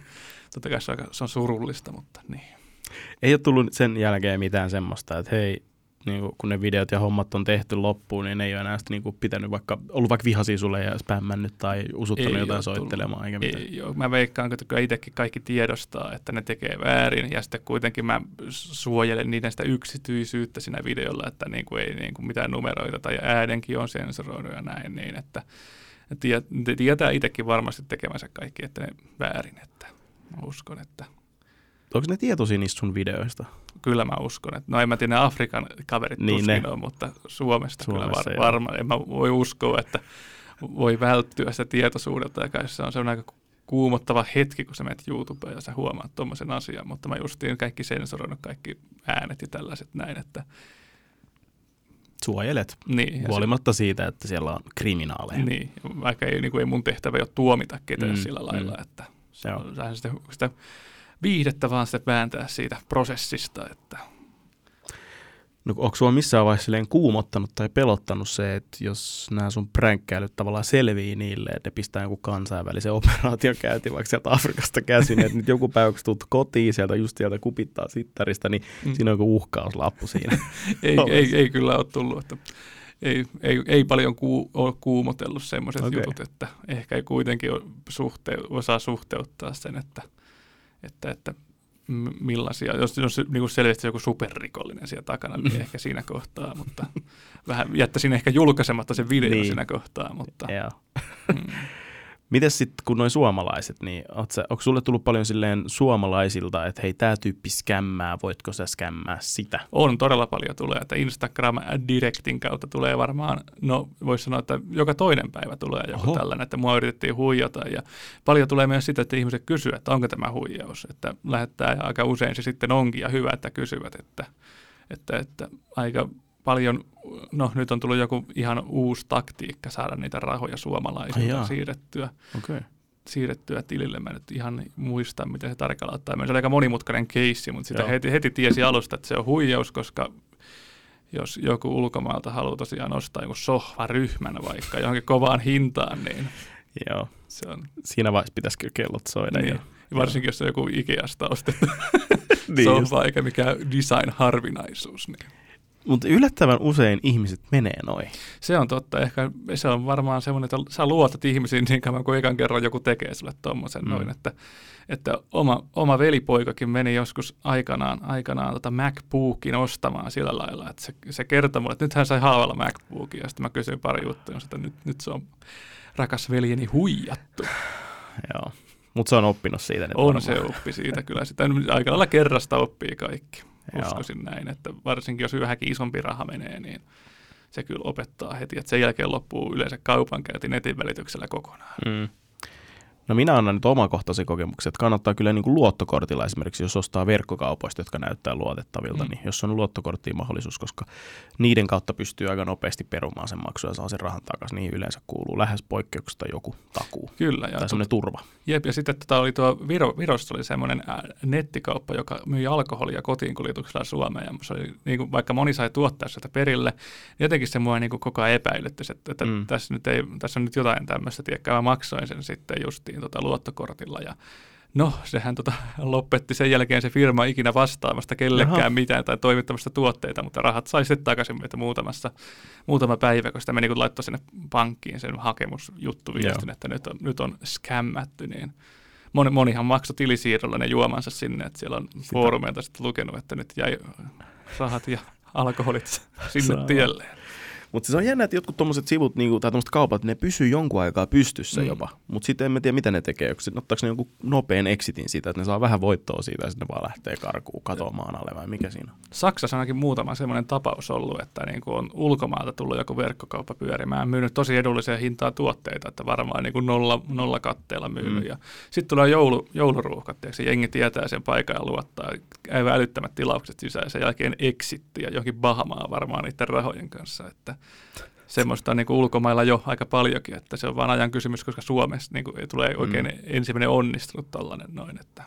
Totta kai se on, se on surullista, mutta niin. Ei ole tullut sen jälkeen mitään semmoista, että hei, niin kuin, kun ne videot ja hommat on tehty loppuun, niin ne ei ole enää sitä, niin kuin, pitänyt vaikka, ollut vaikka vihaisia sulle ja spämmännyt tai usuttanut ei jotain soittelemaan. Eikä mitään. Ei, joo. Mä veikkaan, että itsekin kaikki tiedostaa, että ne tekee väärin ja sitten kuitenkin mä suojelen niiden sitä yksityisyyttä siinä videolla, että niin kuin ei niin kuin mitään numeroita tai äänenkin on sensuroinut ja näin, niin että tietää itsekin varmasti tekemänsä kaikki, että ne väärin, että mä uskon, että Onko ne tietoisia niistä sun videoista? Kyllä mä uskon. Että, no en mä tiedä, ne Afrikan kaverit niin tuskin ne. on, mutta Suomesta, Suomessa kyllä var, varma. En mä voi uskoa, että voi välttyä sitä tietoisuudelta. Ja se on, se on aika kuumottava hetki, kun sä menet YouTubeen ja sä huomaat tuommoisen asian. Mutta mä justiin kaikki sensoroinut, kaikki äänet ja tällaiset näin, että suojelet, niin, huolimatta se, siitä, että siellä on kriminaaleja. Niin, vaikka ei, niin kuin ei mun tehtävä ole tuomita ketään mm, sillä lailla, mm. että se on, sitä, sitä viihdettä vaan sitten vääntää siitä prosessista. Että. No onko sinua missään vaiheessa kuumottanut tai pelottanut se, että jos nämä sun pränkkäilyt tavallaan selvii niille, että ne pistää joku kansainvälisen operaation käyntiin vaikka sieltä Afrikasta käsin, että nyt joku päivä kun tulet kotiin sieltä just sieltä kupittaa sittarista, niin mm. siinä on joku uhkauslappu siinä. ei, ei, ei, kyllä ole tullut, että ei, ei, ei paljon ku, ole kuumotellut semmoiset okay. jutut, että ehkä kuitenkin suhte, osaa suhteuttaa sen, että – että, että millaisia, jos, jos niin kuin selvästi joku superrikollinen siellä takana, niin mm. ehkä siinä kohtaa, mutta vähän jättäisin ehkä julkaisematta sen video niin. siinä kohtaa, mutta... Joo. Mm. Miten sitten, kun noin suomalaiset, niin sä, onko sulle tullut paljon silleen suomalaisilta, että hei, tämä tyyppi skämmää, voitko sä skämmää sitä? On, todella paljon tulee, että Instagram-direktin kautta tulee varmaan, no voisi sanoa, että joka toinen päivä tulee joku Oho. tällainen, että mua yritettiin huijata ja paljon tulee myös sitä, että ihmiset kysyvät, että onko tämä huijaus, että lähettää ja aika usein se sitten onkin ja hyvä, että kysyvät, että, että, että aika paljon, no nyt on tullut joku ihan uusi taktiikka saada niitä rahoja suomalaisilta siirrettyä. Okay. siirrettyä tilille. Mä nyt ihan muista, miten se tarkalleen ottaa. Se oli aika monimutkainen keissi, mutta sitä heti, heti tiesi alusta, että se on huijaus, koska jos joku ulkomaalta haluaa tosiaan ostaa joku sohvaryhmän vaikka johonkin kovaan hintaan, niin Joo. Se on... Siinä vaiheessa pitäisi kyllä kellot soida. Niin. Ja, varsinkin jos on joku Ikeasta ostettu niin sohva, eikä mikään design-harvinaisuus. Niin. Mutta yllättävän usein ihmiset menee noin. Se on totta. Ehkä se on varmaan semmoinen, että sä luotat ihmisiin niin kauan kuin ekan kerran joku tekee sulle tuommoisen mm. noin. Että, että oma, oma velipoikakin meni joskus aikanaan, aikanaan tota MacBookin ostamaan sillä lailla, että se, se kertoi mulle, että nyt hän sai haavalla MacBookin. Ja sitten mä kysyin pari juttua, että nyt, nyt se on rakas veljeni huijattu. Joo, mutta se on oppinut siitä. On varmaan. se oppi siitä kyllä. Sitä aika lailla kerrasta oppii kaikki. Uskoisin Joo. näin, että varsinkin jos yhäkin isompi raha menee, niin se kyllä opettaa heti, että sen jälkeen loppuu yleensä kaupankäynti netin välityksellä kokonaan. Mm. No minä annan nyt omakohtaisen kokemuksen, että kannattaa kyllä niin kuin luottokortilla esimerkiksi, jos ostaa verkkokaupoista, jotka näyttää luotettavilta, mm. niin jos on luottokorttiin mahdollisuus, koska niiden kautta pystyy aika nopeasti perumaan sen maksu ja saa sen rahan takaisin, niin yleensä kuuluu lähes poikkeuksesta joku takuu. Kyllä. Ja tai semmoinen turva. Jep, ja sitten tota oli tuo Viro, Virossa oli semmoinen nettikauppa, joka myi alkoholia kotiin kuljetuksella Suomeen, ja se oli, niin kuin, vaikka moni sai tuottaa sitä perille, niin jotenkin se mua niin kuin koko ajan epäilytti, että, että mm. tässä, nyt ei, tässä on nyt jotain tämmöistä, tiedäkään, mä maksoin sen sitten justiin niin tota luottokortilla ja No, sehän tota, lopetti sen jälkeen se firma ikinä vastaamasta kellekään Aha. mitään tai toimittamasta tuotteita, mutta rahat sai sitten takaisin että muutamassa, muutama päivä, kun sitä meni kun laittoi sinne pankkiin sen hakemusjuttu viestin, että nyt on, nyt on skämmätty, niin moni, monihan maksoi tilisiirrolla ne juomansa sinne, että siellä on sitä. foorumeilta sitten lukenut, että nyt jäi rahat ja alkoholit sinne tielleen. Mutta siis on jännä, että jotkut tuommoiset sivut niinku, tai tuommoiset kaupat, ne pysyy jonkun aikaa pystyssä mm. jopa. Mutta sitten en tiedä, mitä ne tekee. Ottaako ne jonkun nopean exitin siitä, että ne saa vähän voittoa siitä ja sitten ne vaan lähtee karkuun katoamaan alle vai mikä siinä on? Saksassa on ainakin muutama semmoinen tapaus ollut, että niinku on ulkomaalta tullut joku verkkokauppa pyörimään, myynyt tosi edullisia hintaa tuotteita, että varmaan niinku nolla, nolla katteella myynyt. Mm. Sitten tulee joulu, jouluruuhkat, ja jengi tietää sen paikan ja luottaa, aivan älyttömät tilaukset sisään ja sen jälkeen exitti ja johonkin Bahamaa varmaan niiden rahojen kanssa, että semmoista niin ulkomailla jo aika paljonkin, että se on vain ajan kysymys, koska Suomessa niin kuin, tulee oikein mm. ensimmäinen onnistunut tällainen noin, että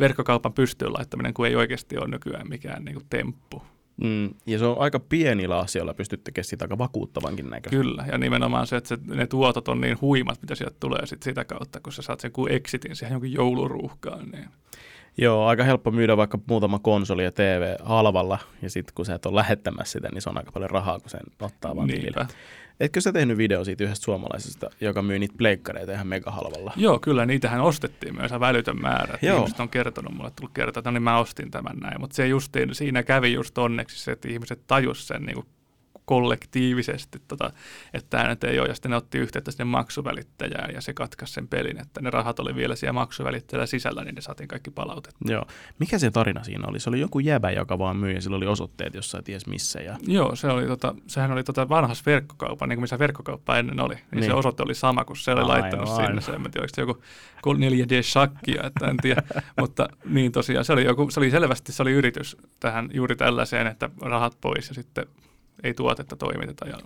verkkokaupan pystyyn laittaminen, kun ei oikeasti ole nykyään mikään niin kuin temppu. Mm, ja se on aika pienillä asioilla pystyt tekemään siitä aika vakuuttavankin näköistä. Kyllä, ja nimenomaan se, että se, ne tuotot on niin huimat, mitä sieltä tulee sit sitä kautta, kun sä saat sen kuin exitin siihen jonkin jouluruuhkaan. Niin. Joo, aika helppo myydä vaikka muutama konsoli ja TV halvalla, ja sitten kun sä et ole lähettämässä sitä, niin se on aika paljon rahaa, kun sen ottaa vaan tilille. Etkö sä tehnyt video siitä yhdestä suomalaisesta, joka myy niitä pleikkareita ihan mega halvalla? Joo, kyllä niitähän ostettiin myös välytön määrä. Joo. Ihmiset on kertonut mulle, tullut kertoa, että no niin mä ostin tämän näin. Mutta se justiin, siinä kävi just onneksi se, että ihmiset tajus sen niin kuin kollektiivisesti, tota, että tämä nyt ei ole. Ja sitten ne otti yhteyttä sinne maksuvälittäjään ja se katkaisi sen pelin, että ne rahat oli vielä siellä maksuvälittäjällä sisällä, niin ne saatiin kaikki palautettua. Joo. Mikä se tarina siinä oli? Se oli joku jäbä, joka vaan myi ja sillä oli osoitteet jossain ties missä. Ja... Joo, se oli, tota, sehän oli tota vanhas verkkokauppa, niin kuin missä verkkokauppa ennen oli. Niin, niin. se osoite oli sama, kun se oli Aivan. laittanut sinne. Se, en tiedä, oliko se joku 4D-shakkia, että en tiedä. Mutta niin tosiaan, se oli, joku, se oli selvästi se oli yritys tähän juuri tällaiseen, että rahat pois ja sitten ei tuotetta toimiteta. Ja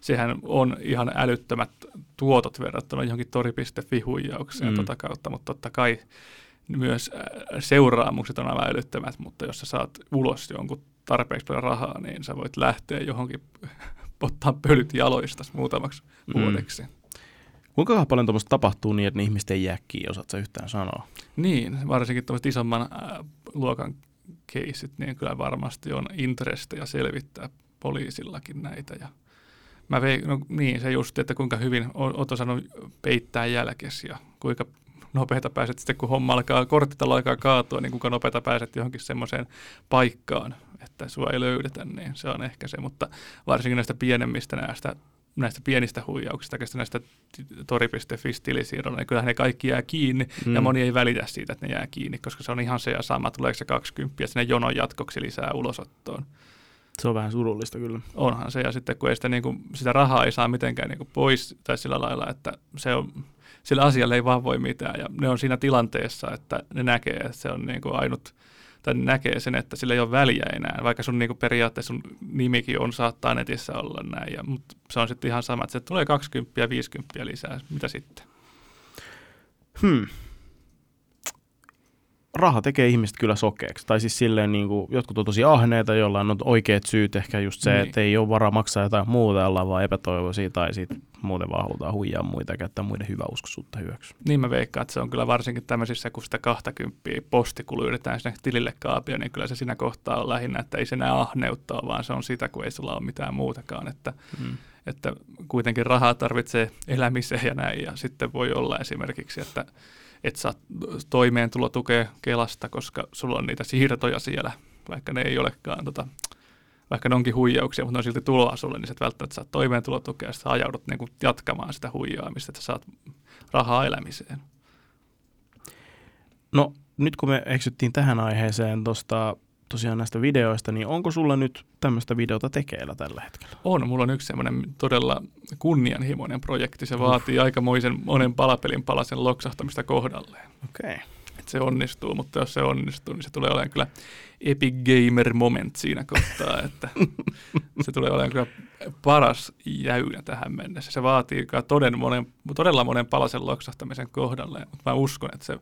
sehän on ihan älyttömät tuotot verrattuna johonkin tori.fi-huijaukseen mm. tota kautta, mutta totta kai myös äh, seuraamukset on aivan älyttömät, mutta jos sä saat ulos jonkun tarpeeksi paljon rahaa, niin sä voit lähteä johonkin ottaa pölyt jaloista muutamaksi mm. vuodeksi. Kuinka paljon tuommoista tapahtuu niin, että ne ihmiset ei jää kiinni, osaat sä yhtään sanoa? Niin, varsinkin tuommoiset isomman äh, luokan keisit, niin kyllä varmasti on intrestejä selvittää poliisillakin näitä. Ja mä vein, no niin, se just, että kuinka hyvin oot osannut peittää jälkesi ja kuinka nopeita pääset sitten, kun homma alkaa, korttitalo alkaa kaatua, niin kuinka nopeita pääset johonkin semmoiseen paikkaan, että sua ei löydetä, niin se on ehkä se. Mutta varsinkin näistä pienemmistä näistä näistä pienistä huijauksista, näistä tori.fi tilisiirroilla, niin kyllähän ne kaikki jää kiinni, mm. ja moni ei välitä siitä, että ne jää kiinni, koska se on ihan se ja sama, tuleeko se 20 ja sinne jonon jatkoksi lisää ulosottoon. Se on vähän surullista kyllä. Onhan se, ja sitten kun ei sitä, niin kuin, sitä rahaa ei saa mitenkään niin kuin pois, tai sillä lailla, että se on, sillä asialla ei vaan voi mitään, ja ne on siinä tilanteessa, että ne näkee, että se on niin kuin ainut, tai näkee sen, että sillä ei ole väliä enää, vaikka sun niinku periaatteessa sun nimikin on saattaa netissä olla näin, ja, mutta se on sitten ihan sama, että se tulee 20 ja 50 lisää, mitä sitten? Hmm. Raha tekee ihmiset kyllä sokeeksi. Tai siis silleen niin kuin, jotkut on tosi ahneita, joilla on oikeat syyt, ehkä just se, niin. että ei ole varaa maksaa jotain muuta, ollaan vaan epätoivoisia tai sitten muuten vaan halutaan huijaa muita ja käyttää muiden hyväuskoisuutta hyväksi. Niin mä veikkaan, että se on kyllä varsinkin tämmöisissä, kun sitä 20 postikulu yritetään sinne tilille kaapia, niin kyllä se siinä kohtaa on lähinnä, että ei se enää ahneuttaa, vaan se on sitä, kun ei sulla ole mitään muutakaan, että, hmm. että kuitenkin rahaa tarvitsee elämiseen ja näin, ja sitten voi olla esimerkiksi, että et saa toimeentulotukea Kelasta, koska sulla on niitä siirtoja siellä, vaikka ne ei olekaan tota, vaikka ne onkin huijauksia, mutta ne on silti tuloa sulle, niin sä et välttämättä saa toimeentulotukea, ja sä ajaudut niin kuin jatkamaan sitä huijaamista, että sä saat rahaa elämiseen. No nyt kun me eksyttiin tähän aiheeseen tuosta tosiaan näistä videoista, niin onko sulla nyt tämmöistä videota tekeillä tällä hetkellä? On, mulla on yksi semmoinen todella kunnianhimoinen projekti. Se vaatii uh. aikamoisen monen palapelin palasen loksahtamista kohdalleen. Okei. Okay. Se onnistuu, mutta jos se onnistuu, niin se tulee olemaan kyllä epic gamer moment siinä kohtaa, että se tulee olemaan kyllä paras jäynä tähän mennessä. Se vaatii toden monen, todella monen palasen loksahtamisen kohdalle, mutta mä uskon, että se,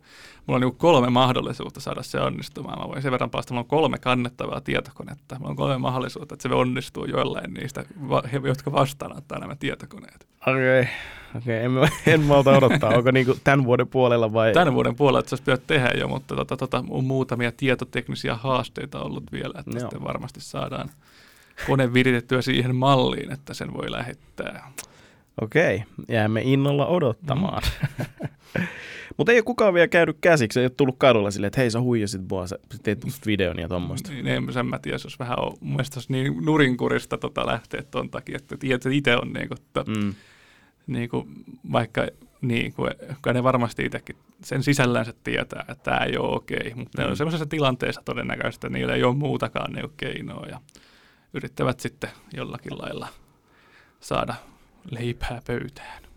mulla on niin kolme mahdollisuutta saada se onnistumaan. Mä voin sen verran päästä, mulla on kolme kannettavaa tietokonetta. Mulla on kolme mahdollisuutta, että se onnistuu joillain niistä, jotka vastaanottaa nämä tietokoneet. Okei, okay. okay. en, en malta odottaa. Onko niinku tämän vuoden puolella vai? Tämän vuoden puolella, että se olisi tehdä jo, mutta tota, tota, on muutamia tietoteknisiä haasteita ollut vielä, että Joo. sitten varmasti saadaan kone viritettyä siihen malliin, että sen voi lähettää. Okei, jäämme innolla odottamaan. Mm. Mutta ei ole kukaan vielä käynyt käsiksi, ei ole tullut kadulla silleen, että hei sä huijasit mua, sä teet musta videon ja tuommoista. Niin, en sen mä tiedä, jos vähän on, mun mielestä niin nurinkurista tota lähteä ton takia, että itse on niin kuin, to, mm. niin kuin, vaikka niin kuin, ne varmasti itsekin sen sisällänsä tietää, että tämä ei ole okei, mutta mm. ne on sellaisessa tilanteessa todennäköisesti, että niillä ei ole muutakaan ne keinoa ja yrittävät sitten jollakin lailla saada leipää pöytään.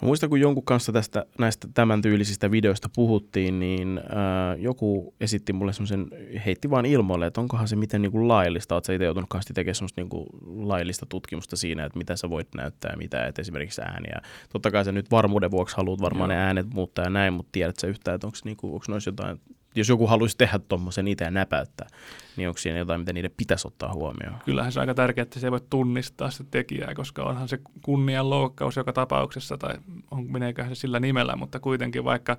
Muista, kun jonkun kanssa tästä, näistä tämän tyylisistä videoista puhuttiin, niin äh, joku esitti mulle semmoisen, heitti vaan ilmoille, että onkohan se miten niin kuin laillista. Oletko itse joutunut kanssa tekemään semmoista niin kuin laillista tutkimusta siinä, että mitä sä voit näyttää, mitä et esimerkiksi ääniä. Totta kai sä nyt varmuuden vuoksi haluat varmaan Joo. ne äänet muuttaa ja näin, mutta tiedät sä yhtään, että onko, niin kuin, noissa jotain jos joku haluaisi tehdä tuommoisen itse ja näpäyttää, niin onko siinä jotain, mitä niiden pitäisi ottaa huomioon? Kyllähän se on aika tärkeää, että se ei voi tunnistaa sitä tekijää, koska onhan se kunnian loukkaus joka tapauksessa, tai on, meneeköhän se sillä nimellä, mutta kuitenkin vaikka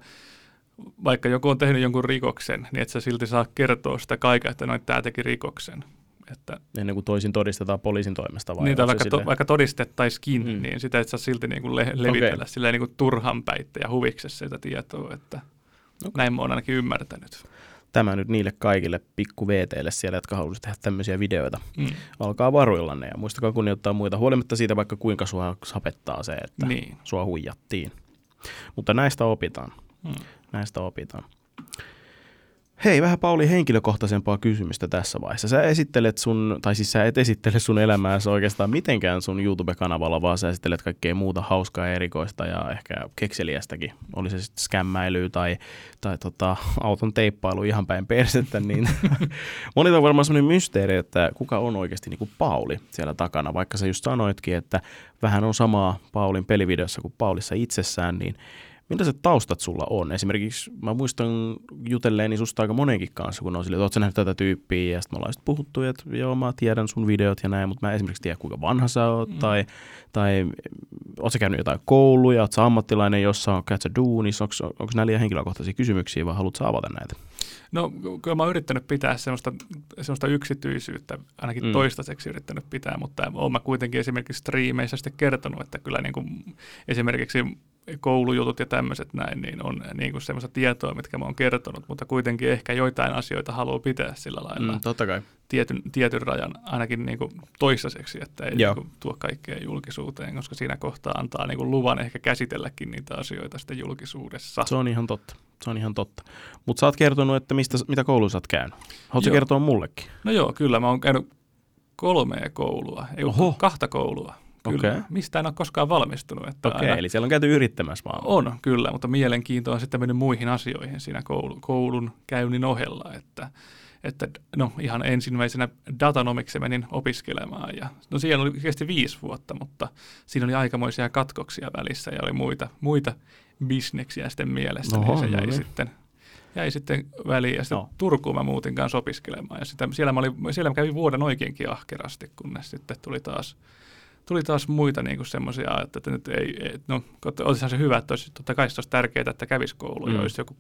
vaikka joku on tehnyt jonkun rikoksen, niin et sä silti saa kertoa sitä kaiken, että noin tämä teki rikoksen. Että, Ennen kuin toisin todistetaan poliisin toimesta vai? Niin, tai vaikka, to, vaikka todistettaisikin, mm. niin sitä et saa silti niin kuin le- levitellä okay. niin kuin turhan päitte ja huviksessa sitä tietoa, että – Okay. Näin mä oon ainakin ymmärtänyt. Tämä nyt niille kaikille pikku VTille siellä, jotka haluaisivat tehdä tämmöisiä videoita. Mm. Alkaa varuillanne ja muistakaa kunnioittaa muita, huolimatta siitä vaikka kuinka sua sapettaa se, että niin. sua huijattiin. Mutta näistä opitaan. Mm. Näistä opitaan. Hei, vähän Pauli henkilökohtaisempaa kysymystä tässä vaiheessa. Sä esittelet sun, tai siis sä et esittele sun elämääsi oikeastaan mitenkään sun YouTube-kanavalla, vaan sä esittelet kaikkea muuta hauskaa ja erikoista ja ehkä kekseliästäkin. Oli se sitten skämmäilyä tai, tai tota, auton teippailu ihan päin persettä, niin monilla on varmaan semmoinen mysteeri, että kuka on oikeasti niin kuin Pauli siellä takana, vaikka sä just sanoitkin, että vähän on samaa Paulin pelivideossa kuin Paulissa itsessään, niin Millaiset taustat sulla on? Esimerkiksi mä muistan jutelleeni susta aika monenkin kanssa, kun on sille, että nähnyt tätä tyyppiä, ja sitten me ollaan sitten puhuttu, että joo, mä tiedän sun videot ja näin, mutta mä esimerkiksi tiedä, kuinka vanha sä oot, mm. tai, tai oot sä käynyt jotain kouluja, oot sä ammattilainen jossain, käyt sä duunissa, onko, onko nämä liian henkilökohtaisia kysymyksiä, vai haluatko avata näitä? No kyllä mä oon yrittänyt pitää semmoista, semmoista yksityisyyttä, ainakin mm. toistaiseksi yrittänyt pitää, mutta oon mä kuitenkin esimerkiksi striimeissä sitten kertonut, että kyllä niin kuin esimerkiksi koulujutut ja tämmöiset näin, niin on niin kuin semmoista tietoa, mitkä mä oon kertonut, mutta kuitenkin ehkä joitain asioita haluaa pitää sillä lailla. Mm, totta kai. Tietyn, tietyn rajan ainakin niin kuin toistaiseksi, että ei niin kuin tuo kaikkea julkisuuteen, koska siinä kohtaa antaa niin kuin luvan ehkä käsitelläkin niitä asioita sitten julkisuudessa. Se on ihan totta. Se on ihan totta. Mutta sä oot kertonut, että mistä, mitä koulua sä oot käynyt. Haluatko kertoa mullekin? No joo, kyllä. Mä oon käynyt kolmea koulua, ei Oho. kahta koulua. Kyllä. Okay. Mistä en ole koskaan valmistunut. Okei, okay, eli siellä on käyty yrittämässä vaan. On, kyllä, mutta mielenkiinto on sitten mennyt muihin asioihin siinä koulu, koulun käynnin ohella, että, että no ihan ensimmäisenä datanomiksi menin opiskelemaan ja no siellä oli kesti viisi vuotta, mutta siinä oli aikamoisia katkoksia välissä ja oli muita, muita bisneksiä sitten mielessä, Oho, niin se jäi no niin. sitten jäi sitten väliin ja sitten no. Turkuun mä muutin kanssa opiskelemaan ja sitä, siellä, mä olin, siellä mä kävin vuoden oikeinkin ahkerasti, kunnes sitten tuli taas tuli taas muita niin semmoisia, että nyt ei, no olisihan se hyvä, että olisi, totta kai se olisi tärkeää, että kävisi koulu mm. ja olisi joku,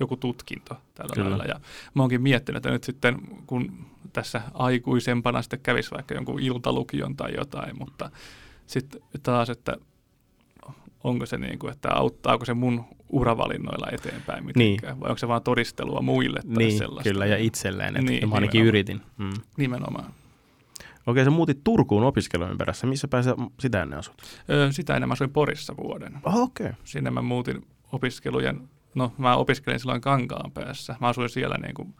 joku tutkinto tällä Kyllä. lailla. Ja mä oonkin miettinyt, että nyt sitten kun tässä aikuisempana sitten kävisi vaikka jonkun iltalukion tai jotain, mutta sitten taas, että onko se niin kuin, että auttaako se mun uravalinnoilla eteenpäin mitenkään, niin. vai onko se vaan todistelua muille tai niin, sellaista. kyllä, ja itselleen, että niin, mä ainakin nimenomaan. yritin. Mm. Nimenomaan. Okei, sä muutit Turkuun opiskelujen perässä. Missä päin sitä ennen asut? Öö, sitä ennen mä asuin Porissa vuoden. Oh, okei. Okay. Sinne mä muutin opiskelujen, no mä opiskelin silloin Kankaan päässä. Mä asuin siellä niin kuin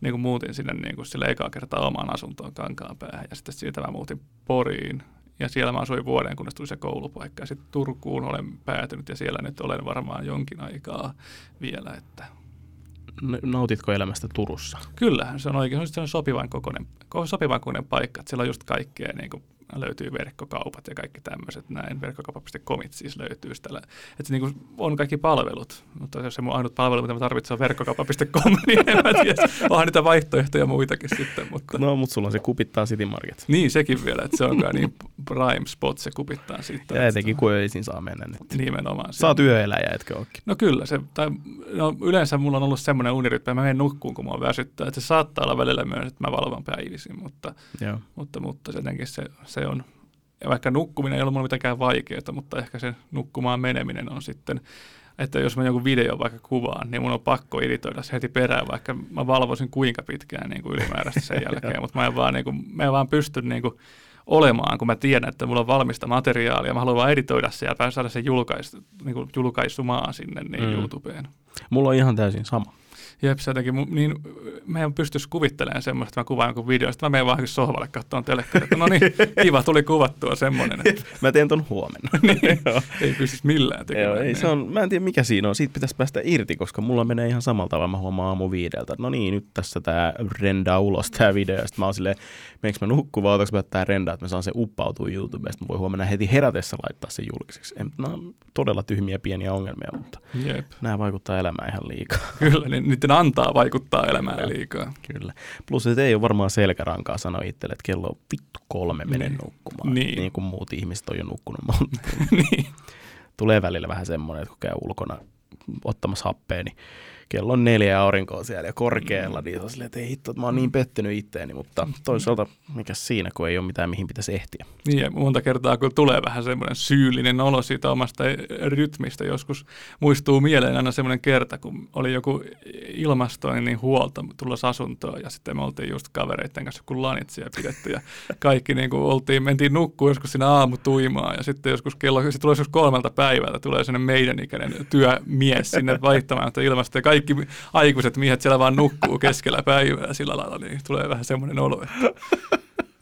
niin kuin muutin sinne niin kuin sille ekaa kertaa omaan asuntoon kankaan päähän ja sitten siitä mä muutin Poriin ja siellä mä asuin vuoden, kunnes tuli se koulupaikka. Ja sitten Turkuun olen päätynyt ja siellä nyt olen varmaan jonkin aikaa vielä. Että Nautitko elämästä Turussa? Kyllä, se on oikein se on sopivan kokoinen, sopivan kokoinen paikka. Että siellä on just kaikkea niin kuin löytyy verkkokaupat ja kaikki tämmöiset näin. Verkkokaupa.comit siis löytyy tällä. Että se niin kuin on kaikki palvelut, mutta jos se mun ainut palvelu, mitä mä tarvitsen on verkkokaupa.com, niin en mä tiedä. Onhan niitä vaihtoehtoja muitakin sitten. Mutta... No, mutta sulla on se kupittaa City Market. Niin, sekin vielä, että se on niin prime spot, se kupittaa sitten. Ja etenkin kun öisin saa mennä nyt. Nimenomaan. Saat yöeläjä, etkö olekin? No kyllä, se, tai, no, yleensä mulla on ollut semmoinen unirytmi, että mä menen nukkuun, kun mua väsyttää. Että se saattaa olla välillä myös, että mä valvon päivisin, mutta, Joo. mutta, mutta jotenkin se, se on, ja vaikka nukkuminen ei ole mulla mitenkään vaikeaa, mutta ehkä se nukkumaan meneminen on sitten, että jos mä jonkun video vaikka kuvaan, niin mun on pakko editoida se heti perään, vaikka mä valvoisin kuinka pitkään niin kuin ylimääräistä sen jälkeen, mutta mä en vaan, niin kuin, mä en vaan pysty niin kuin, olemaan, kun mä tiedän, että mulla on valmista materiaalia. Mä haluan vaan editoida se ja saada sen julkais, niin kuin julkaisumaan sinne niin mm. YouTubeen. Mulla on ihan täysin sama. Jep, se jotenkin, niin mä en pystyisi kuvittelemaan semmoista, että mä kuvaan jonkun video, sitten mä menen vaan sohvalle katsomaan telekkaria, no niin, kiva, tuli kuvattua semmoinen. Että... mä teen ton huomenna. niin, ei pystyisi millään tekemään. Joo, ei, se on, mä en tiedä mikä siinä on, siitä pitäisi päästä irti, koska mulla menee ihan samalla tavalla, mä huomaan aamu viideltä, no niin, nyt tässä tää renda ulos tää video, ja sitten mä oon silleen, meneekö mä nukkuu vai otanko mä tää renda, että mä saan se uppautua YouTubeen, sitten mä voin huomenna heti herätessä laittaa se julkiseksi. En, nämä on todella tyhmiä pieniä ongelmia, mutta Jep. nämä vaikuttaa elämään ihan liikaa. Kyllä, niin niiden antaa vaikuttaa elämään liikaa. Kyllä. Plus, että ei ole varmaan selkärankaa sanoa itselle, että kello on vittu kolme menen niin. nukkumaan. Niin. niin kuin muut ihmiset on jo nukkunut monta niin. Tulee välillä vähän semmoinen, että kun käy ulkona ottamassa happea, niin kello on neljä aurinkoa siellä ja korkealla, niin on silleen, että ei hitto, että mä oon niin pettynyt itteeni, mutta toisaalta mikä siinä, kun ei ole mitään, mihin pitäisi ehtiä. Niin ja monta kertaa, kun tulee vähän semmoinen syyllinen olo siitä omasta rytmistä, joskus muistuu mieleen aina semmoinen kerta, kun oli joku ilmastoinnin huolta tulossa asuntoon ja sitten me oltiin just kavereiden kanssa kun lanitsia pidetty ja kaikki niin kuin oltiin, mentiin nukkuun joskus siinä aamu tuimaa ja sitten joskus kello, se tulee joskus kolmelta päivältä, tulee sellainen meidän ikäinen työmies sinne vaihtamaan ilmasta ja kaikki kaikki aikuiset miehet siellä vaan nukkuu keskellä päivää sillä lailla, niin tulee vähän semmoinen olo, että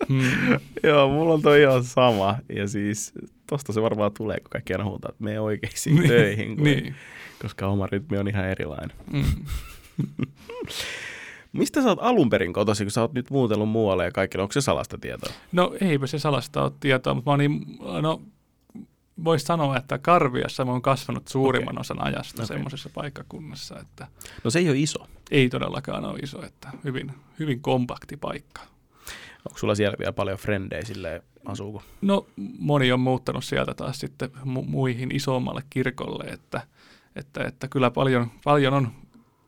Hmm. Joo, mulla on toi ihan sama. Ja siis tosta se varmaan tulee, kun kaikki aina huutaa, että mene oikeisiin niin, töihin, kun, niin. koska oma rytmi on ihan erilainen. Mm. Mistä sä oot alun perin kotosi, kun sä oot nyt muutellut muualle ja kaikille, onko se salasta tietoa? No eipä se salasta ole tietoa, mutta mä oon niin, no voisi sanoa, että Karviassa mä oon kasvanut suurimman okay. osan ajasta okay. semmoisessa paikkakunnassa. Että no se ei ole iso. Ei todellakaan ole iso, että hyvin, hyvin kompakti paikka. Onko sulla siellä vielä paljon frendejä sille asuuko? No moni on muuttanut sieltä taas sitten mu- muihin isommalle kirkolle, että, että, että kyllä paljon, paljon on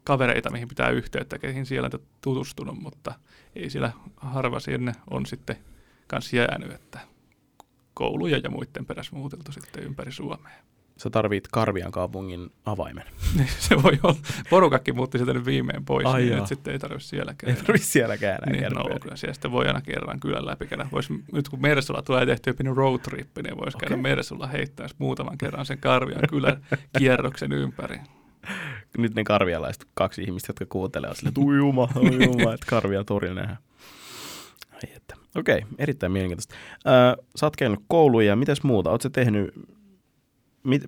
kavereita, mihin pitää yhteyttä, keihin siellä tutustunut, mutta ei siellä harva sinne on sitten kanssa jäänyt, että kouluja ja muiden perässä muuteltu sitten ympäri Suomea. Sä tarvit Karvian kaupungin avaimen. Niin, se voi olla. Porukakki muutti sieltä nyt viimein pois, Ai niin nyt sitten ei tarvitse sielläkään. Ei tarvitse sielläkään enää niin, no, kyllä. Siellä sitten voi aina kerran kylän läpi käydä. Vois, nyt kun Mersulla tulee tehty pieni road trip, niin voisi okay. käydä Mersulla heittää muutaman kerran sen Karvian kylän kierroksen ympäri. Nyt ne karvialaiset kaksi ihmistä, jotka kuuntelee, on silleen, että ujuma, ujuma, että Karvia torilla nähdään. Ai että. Okei, erittäin mielenkiintoista. Äh, sä oot käynyt kouluja ja mitäs muuta? Oletko tehnyt, mit,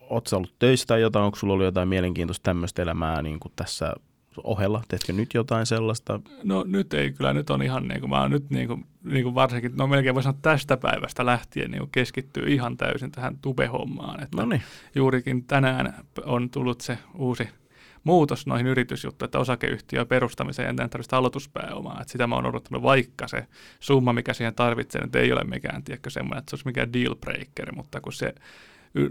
ootko ollut töissä tai jotain? Onko sulla ollut jotain mielenkiintoista tämmöistä elämää niin kuin tässä ohella? Teetkö nyt jotain sellaista? No nyt ei kyllä, nyt on ihan niin kuin, mä oon nyt niin kuin, niin kuin varsinkin, no melkein voisi sanoa tästä päivästä lähtien niin kuin keskittyy ihan täysin tähän tube-hommaan. Että Noniin. Juurikin tänään on tullut se uusi muutos noihin yritysjuttuihin, että osakeyhtiö perustamiseen ei tarvitse aloituspääomaa. Että sitä mä oon odottanut, vaikka se summa, mikä siihen tarvitsee, nyt ei ole mikään, tiedätkö, semmoinen, että se olisi mikään deal breaker, mutta kun se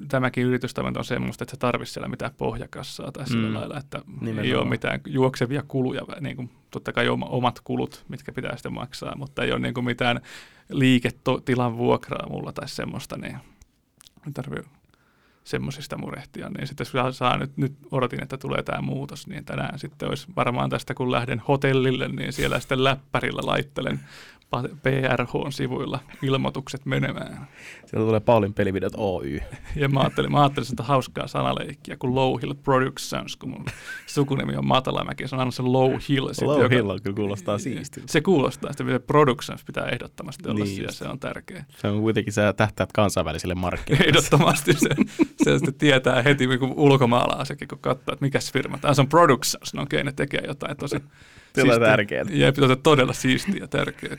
tämäkin yritystoiminta on semmoista, että se tarvitsisi siellä mitään pohjakassaa tai sillä mm. lailla, että Nimenomaan. ei ole mitään juoksevia kuluja, niin kuin, totta kai omat kulut, mitkä pitää sitten maksaa, mutta ei ole niin kuin mitään liiketilan vuokraa mulla tai semmoista, niin tarvitsee semmoisista murehtia, niin sitten jos saa nyt, nyt odotin, että tulee tämä muutos, niin tänään sitten olisi varmaan tästä, kun lähden hotellille, niin siellä sitten läppärillä laittelen PRH-sivuilla ilmoitukset menemään. Sieltä tulee Paulin pelivideot Oy. Ja mä ajattelin, mä ajattelin sitä hauskaa sanaleikkiä kuin Low Hill Productions, kun mun sukunimi on Matalamäki, se on aina se Low Hill. Low joka, Hill kyllä kuulostaa siistiltä. Se kuulostaa, että Productions pitää ehdottomasti olla niin siellä, se on tärkeä. Se on kuitenkin, se tähtäät kansainvälisille markkinoille. Ehdottomasti se, se sitten tietää heti kun ulkomaalaisekin, kun katsoo, että mikä firma. Tämä on Productions, no okei, ne tekee jotain tosi Todella tärkeää. Jep, todella siistiä ja tärkeää.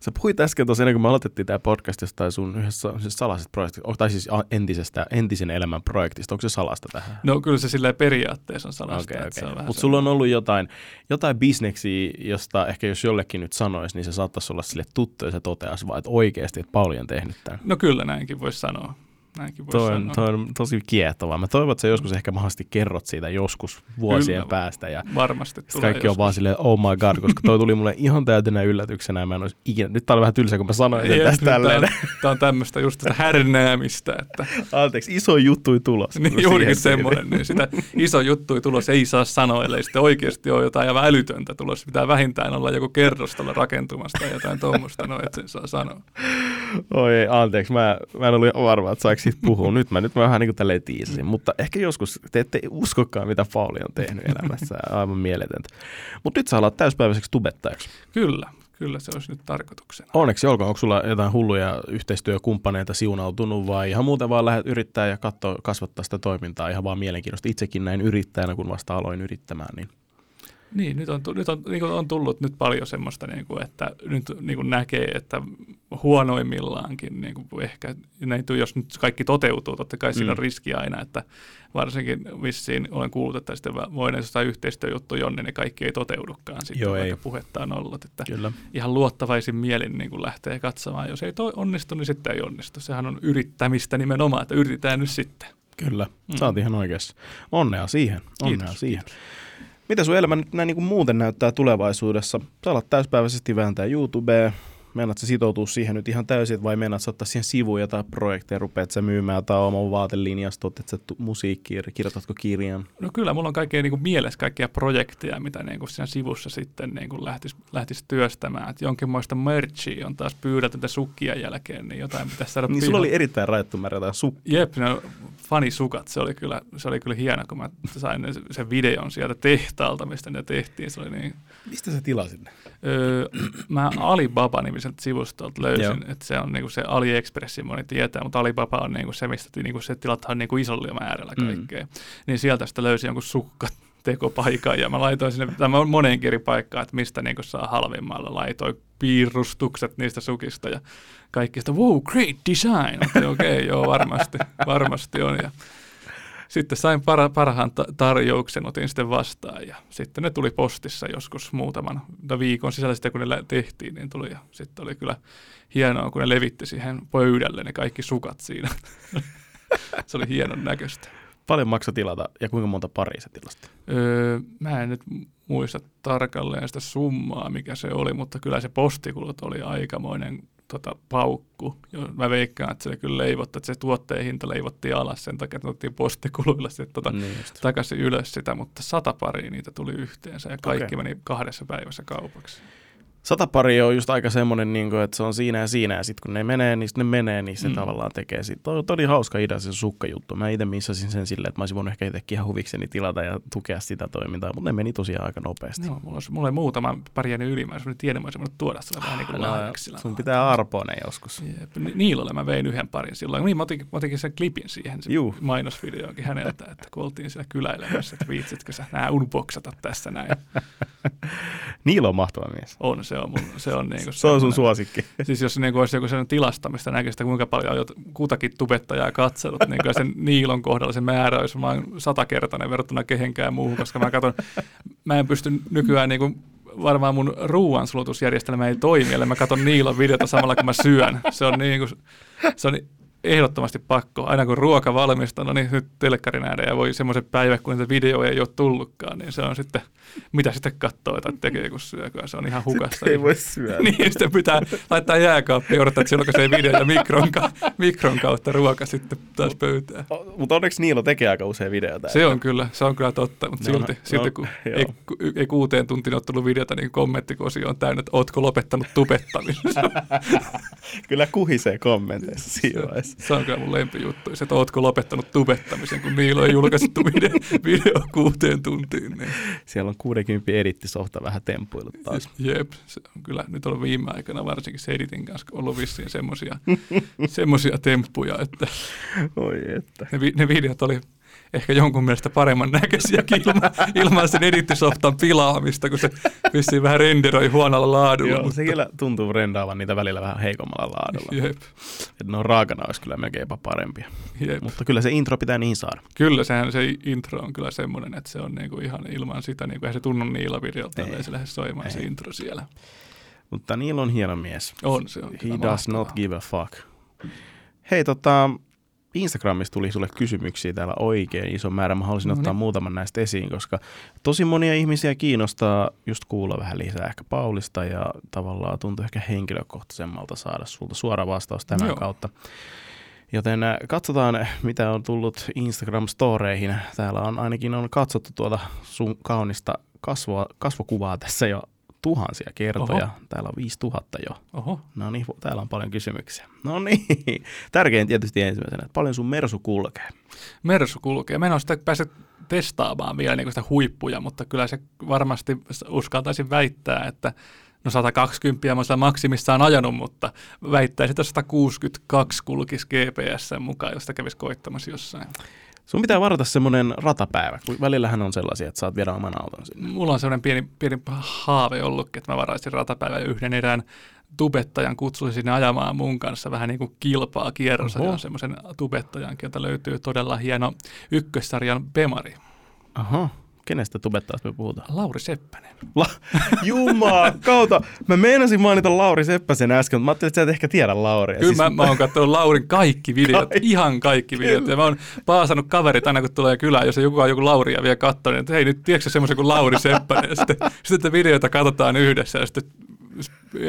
Sä puhuit äsken tosiaan, kun me aloitettiin tämä podcast jostain sun yhdessä siis salaisesta projektista, tai siis entisestä, entisen elämän projektista. Onko se salasta tähän? No kyllä se silleen periaatteessa on salasta. Okay, okay. Mutta sulla on ollut jotain, jotain bisneksiä, josta ehkä jos jollekin nyt sanoisi, niin se saattaisi olla sille tuttu ja se toteaisi vaan, että oikeasti, että Pauli on tehnyt tämän. No kyllä näinkin voisi sanoa näinkin toi, on, toi on tosi kiehtovaa. Mä toivon, että sä joskus ehkä mahdollisesti kerrot siitä joskus vuosien Kyllä, päästä. Ja varmasti kaikki joskus. on vaan silleen, oh my god, koska toi tuli mulle ihan täytänä yllätyksenä. Ja mä en olisi ikinä, nyt tää oli vähän tylsä, kun mä sanoin sen tästä tälleen. Tää on, tää on tämmöistä just tätä härnäämistä. Että... Anteeksi, iso juttu tulos. niin, juurikin semmoinen. Niin sitä iso juttu tulos ei saa sanoa, ellei sitten oikeasti ole jotain aivan älytöntä tulos. Pitää vähintään olla joku kerrostalla rakentumasta tai jotain tuommoista, no et sen saa sanoa. Oi ei, anteeksi, mä, mä en ollut varma, että siitä puhua. Nyt mä, nyt mä vähän niin kuin tälleen tiisasin. Mutta ehkä joskus te ette uskokaan, mitä Pauli on tehnyt elämässä. Aivan mieletöntä. Mutta nyt sä alat täyspäiväiseksi tubettajaksi. Kyllä, kyllä se olisi nyt tarkoituksena. Onneksi olkoon. Onko sulla jotain hulluja yhteistyökumppaneita siunautunut vai ihan muuten vaan lähdet yrittää ja katsoa, kasvattaa sitä toimintaa ihan vaan mielenkiintoista. Itsekin näin yrittäjänä, kun vasta aloin yrittämään, niin niin, nyt on, nyt on, niin on tullut nyt paljon semmoista, niin kuin, että nyt niin kuin näkee, että huonoimmillaankin niin kuin ehkä, näin, jos nyt kaikki toteutuu, totta kai siinä mm. on riski aina, että varsinkin vissiin olen kuullut, että sitten voidaan jostain yhteistyöjuttu jonne, niin kaikki ei toteudukaan sitten, Joo, vaikka ei. puhetta on ollut. Että Kyllä. Ihan luottavaisin mielin niin kuin lähtee katsomaan. Jos ei toi onnistu, niin sitten ei onnistu. Sehän on yrittämistä nimenomaan, että yritetään nyt sitten. Kyllä, mm. sä oot ihan oikeassa. Onnea siihen. Onnea kiitos, siihen. Kiitos. Mitä sun elämä nyt näin niin kuin muuten näyttää tulevaisuudessa? Sä alat täyspäiväisesti vääntää YouTubea, Meinaat sä sitoutua siihen nyt ihan täysin, vai meinaat sä ottaa siihen sivuun jotain projekteja, rupeat sä myymään jotain oman vaatelinjasta, otat sä musiikkia, kirjoitatko kirjan? No kyllä, mulla on kaikkea niin kuin mielessä kaikkia projekteja, mitä niin kuin siinä sivussa sitten niin kuin lähtisi, lähtisi työstämään. Et jonkinmoista merchia on taas pyydetty sukkia jälkeen, niin jotain pitäisi saada Niin sulla oli erittäin rajattu määrä jotain sukkia. Jep, no, fanisukat, se oli kyllä, se oli kyllä hieno, kun mä sain sen videon sieltä tehtaalta, mistä ne tehtiin. Se oli niin... Mistä sä tilasit ne? Öö, mä Alibaba-nimiseltä sivustolta löysin, että se on niinku se AliExpressi, moni tietää, mutta Alibaba on niinku se, mistä niinku se tilataan niinku isolla määrällä mm. kaikkea. Mm. Niin sieltä sitä löysin jonkun sukka tekopaikan ja mä laitoin sinne tämä moneen eri paikkaan, että mistä niinku saa halvimmalla. Laitoin piirustukset niistä sukista ja kaikki sitä, wow, great design. Okei, okay, joo, varmasti, varmasti on. Ja sitten sain para, parhaan ta- tarjouksen, otin sitten vastaan ja sitten ne tuli postissa joskus muutaman viikon sisällä sitten, kun ne tehtiin, niin tuli ja sitten oli kyllä hienoa, kun ne levitti siihen pöydälle ne kaikki sukat siinä. Se oli hienon näköistä. Paljon maksoi tilata ja kuinka monta paria se tilasti? Öö, mä en nyt muista tarkalleen sitä summaa, mikä se oli, mutta kyllä se postikulut oli aikamoinen tota, paukku. Mä veikkaan, että se kyllä leivottu, että se tuotteen hinta leivottiin alas sen takia, että otettiin postikuluilla sitten tota, niin takaisin ylös sitä, mutta sata paria niitä tuli yhteensä ja kaikki okay. meni kahdessa päivässä kaupaksi sata pari on just aika semmoinen, niin kuin, että se on siinä ja siinä, ja sitten kun ne menee, niin ne menee, niin se mm. tavallaan tekee. Sit. Toi, toi oli hauska idea se sukkajuttu. Mä itse missasin sen silleen, että mä olisin voinut ehkä itsekin ihan huvikseni tilata ja tukea sitä toimintaa, mutta ne meni tosiaan aika nopeasti. No, mulla, olisi, mulla oli muutama pari jäänyt yli, mä olisin tiedä, mä olisin voinut tuoda sille vähän niin kuin no, Sun pitää arpoa ne joskus. Jep. Niilolle mä vein yhden parin silloin. Niin mä otin, mä otinkin sen klipin siihen, se Juh. mainosvideoonkin häneltä, että kun oltiin siellä kyläilemässä, että viitsitkö sä nää unboxata tässä näin. Niilo on mahtava mies. On, se on, mun, se on niin kuin se on sun suosikki. Siis jos niin kuin olisi joku sellainen tilasta, mistä näkee sitä, kuinka paljon olet kutakin tubettajaa katsellut, niin kyllä sen Niilon kohdalla se määrä olisi vaan satakertainen verrattuna kehenkään muuhun, koska mä katson, mä en pysty nykyään niin kuin varmaan mun ruoansulutusjärjestelmä ei toimi, ellei mä katson Niilon videota samalla kun mä syön. Se on niin kuin, se on ehdottomasti pakko. Aina kun ruoka valmistaa, no niin nyt telkkarin ääreen ja voi semmoisen päivä, kun niitä videoja ei ole tullutkaan, niin se on sitten, mitä sitten katsoo tai tekee, kun syökö. Se on ihan hukassa. Sitten ei voi syödä. niin, sitten pitää laittaa jääkaappi ja odottaa, että silloin kun se video ja mikron, ka- mikron kautta ruoka sitten taas pöytään. Mutta onneksi Niilo tekee aika usein videota. Se on kyllä, se on kyllä totta, mutta No, silti, no, silti kun ei, ei, kuuteen tuntiin ole tullut videota, niin kommenttikosio on täynnä, että ootko lopettanut tubettamisen. Kyllä kuhisee kommenteissa siinä. Se on kyllä mun lempijuttu, se, että ootko lopettanut tubettamisen, kun Niilo ei julkaistu video, video kuuteen tuntiin. Niin. Siellä on 60 edittisofta vähän tempuillut taas. Jep, se on kyllä nyt on viime aikana varsinkin se editin kanssa ollut vissiin semmosia, semmosia temppuja, että Oi että. ne, vi- ne videot oli ehkä jonkun mielestä paremman näköisiäkin ilman, ilman sen edittisoftan pilaamista, kun se vissiin vähän renderoi huonolla laadulla. Joo, mutta, se kyllä tuntuu rendaavan niitä välillä vähän heikommalla laadulla. jep, Että ne on raakana olisi kyllä melkein jopa parempia. jep. Mutta kyllä se intro pitää niin saada. Kyllä sehän se intro on kyllä semmoinen, että se on niinku ihan ilman sitä, niinku, eihän se tunnu niillä videolta, Ei. se lähde soimaan se Ei. intro siellä. Mutta Niilo on hieno mies. On, se on He kyllä does mahtavaa. not give a fuck. Hei tota, Instagramissa tuli sulle kysymyksiä täällä oikein iso määrä. Mä haluaisin No ottaa niin. muutaman näistä esiin, koska tosi monia ihmisiä kiinnostaa just kuulla vähän lisää ehkä Paulista ja tavallaan tuntuu ehkä henkilökohtaisemmalta saada sulta suora vastaus tämän Joo. kautta. Joten äh, katsotaan, mitä on tullut Instagram-storeihin. Täällä on ainakin on katsottu tuota sun kaunista kasvoa, kasvokuvaa tässä jo tuhansia kertoja. Oho. Täällä on 5000 jo. Oho, No niin, täällä on paljon kysymyksiä. No niin, tärkein tietysti ensimmäisenä, että paljon sun Mersu kulkee. Mersu kulkee. Mä en ole sitä päässyt testaamaan vielä niin sitä huippuja, mutta kyllä se varmasti uskaltaisin väittää, että no 120 mä siellä maksimissaan ajanut, mutta väittäisin, että 162 kulkisi GPS mukaan, josta kävisi koittamassa jossain. Sun pitää varata semmoinen ratapäivä, kun välillähän on sellaisia, että saat viedä oman auton sinne. Mulla on sellainen pieni, pieni haave ollutkin, että mä varaisin ratapäivän yhden erään tubettajan kutsuisin sinne ajamaan mun kanssa vähän niin kuin kilpaa kierrossa. Oho. Ja semmoisen tubettajan, jolta löytyy todella hieno ykkössarjan Bemari. Aha, kenestä tubettaasta me puhutaan? Lauri Seppänen. La- Jumaa, kautta. Mä meinasin mainita Lauri Seppäsen äsken, mutta mä ajattelin, että sä et ehkä tiedä Lauria. Kyllä mä, mä oon katsonut Laurin kaikki videot, Kaikki. ihan kaikki videot. Ja mä oon paasannut kaverit aina, kun tulee kylään, jos joku on joku Lauria vielä katsonut, niin että hei, nyt tiedätkö semmoisen kuin Lauri Seppänen. Ja sitten, sitten videoita katsotaan yhdessä ja sitten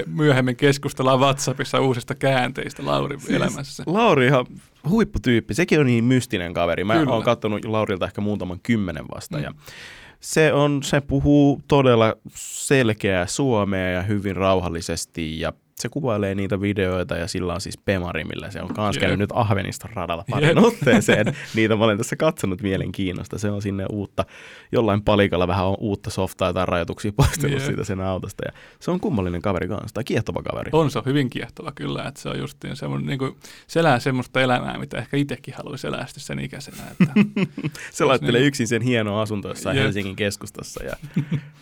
myöhemmin keskustellaan WhatsAppissa uusista käänteistä Laurin siis, elämässä. Lauri ihan huipputyyppi. Sekin on niin mystinen kaveri. Mä Kyllä. oon katsonut Laurilta ehkä muutaman kymmenen vasta. Mm. Ja se, on, se puhuu todella selkeää suomea ja hyvin rauhallisesti ja se kuvailee niitä videoita ja sillä on siis Pemari, millä se on kans käynyt nyt Ahveniston radalla parin otteeseen. Niitä mä olen tässä katsonut mielenkiinnosta. Se on sinne uutta, jollain palikalla vähän on uutta softaa tai rajoituksia poistellut Jep. siitä sen autosta. Ja se on kummallinen kaveri kanssa, tai kiehtova kaveri. On se hyvin kiehtova kyllä, että se on justiin semmoinen, niin kuin, se elää semmoista elämää, mitä ehkä itsekin haluaisi elää sen ikäisenä. Että, Se laittelee niin. yksin sen hieno asunto jossain Jep. Helsingin keskustassa ja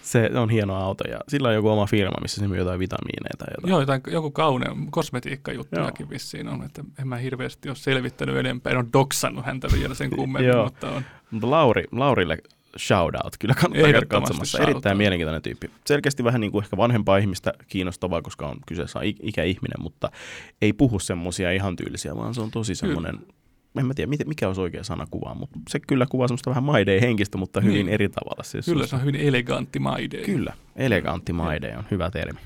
se on hieno auto ja sillä on joku oma firma, missä se myy jotain vitamiineja tai jotain. Joo, jotain, joku kauneen kosmetiikkajuttujakin vissiin on, että en mä hirveästi ole selvittänyt enempää, en ole doksannut häntä vielä sen kummemmin, mutta on. Mutta Lauri, Laurille shout out, kyllä kannattaa käydä katsomassa. Erittäin mielenkiintoinen tyyppi. Selkeästi vähän niin kuin ehkä vanhempaa ihmistä kiinnostavaa, koska on kyseessä on ik- ikäihminen, mutta ei puhu semmoisia ihan tyylisiä, vaan se on tosi semmoinen, en mä tiedä mikä olisi oikea sana kuvaa, mutta se kyllä kuvaa semmoista vähän maideen henkistä, mutta hyvin Niin. eri tavalla. Siis Kyllä se on hyvin elegantti maide. Kyllä, elegantti maide on hyvä termi.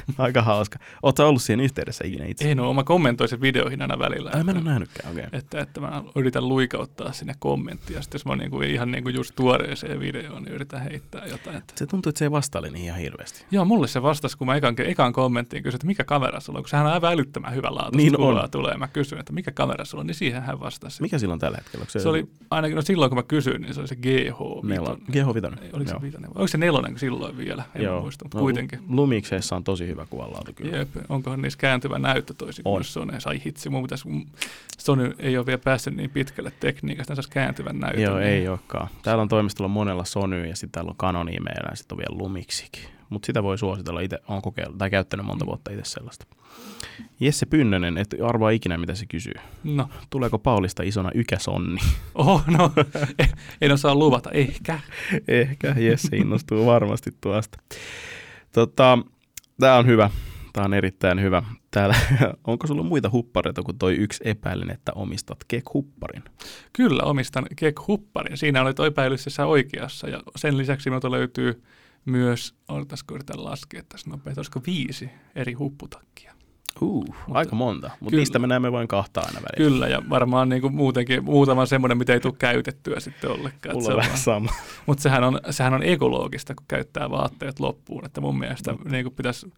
Aika hauska. Oletko ollut siihen yhteydessä ikinä itse? En ole, mä kommentoin sen videoihin aina välillä. Ai, mä en että- ole nähnytkään, okei. Okay. että, että mä yritän luikauttaa sinne kommenttia. Sitten jos mä oon niinku ihan niinku just tuoreeseen videoon, niin yritän heittää jotain. Että. Se tuntuu, että se ei vastaile niin ihan hirveästi. Joo, mulle se vastasi, kun mä ekan, ekan kommenttiin kysyin, että mikä kamera sulla on, kun sehän on aivan älyttömän hyvä laatu. Niin on. tulee. Mä kysyin, että mikä kamera sulla on, niin siihen hän vastasi. Mikä silloin tällä hetkellä? Onko Se oli ainakin, no silloin kun mä kysyin, niin se oli se GH. Nelon. GH5. Ei, Oliko se Oliko se nelonen silloin vielä? En Joo. muista, mutta No, kuitenkin. Lumikseissa on tosi hyvä kuvanlaatu kyllä. Jep, onkohan niissä kääntyvä näyttö toisin On. kuin Sony. Sai hitsi, mun pitäisi, Sony ei ole vielä päässyt niin pitkälle tekniikasta, saisi kääntyvän näytön. Joo, niin- ei olekaan. Täällä on toimistolla monella Sony ja sitten täällä on Canoni meillä ja sitten on vielä Lumiksikin. Mutta sitä voi suositella itse, on kokeillut tai käyttänyt monta vuotta itse sellaista. Jesse Pynnönen, et arvaa ikinä mitä se kysyy. No, Tuleeko Paulista isona ykäsonni? oho, no, en, en osaa luvata, ehkä. Ehkä Jesse innostuu varmasti tuosta. Tota, Tämä on hyvä. Tämä on erittäin hyvä. Täällä, onko sulla muita huppareita kuin toi yksi epäilen, että omistat kek-hupparin? Kyllä, omistan kek-hupparin. Siinä olet epäilyssä oikeassa ja sen lisäksi minulta löytyy myös, odotasiko yritän laskea tässä nopeasti, olisiko viisi eri hupputakkia. Uh, mutta, aika monta, mutta niistä me näemme vain kahta aina välillä. Kyllä, ja varmaan niin kuin muutenkin muutama semmoinen, mitä ei tule käytettyä sitten ollenkaan. Mulla on vähän sama. Mutta sehän on, sehän on ekologista, kun käyttää vaatteet loppuun, että mun mielestä no. niin kuin pitäisi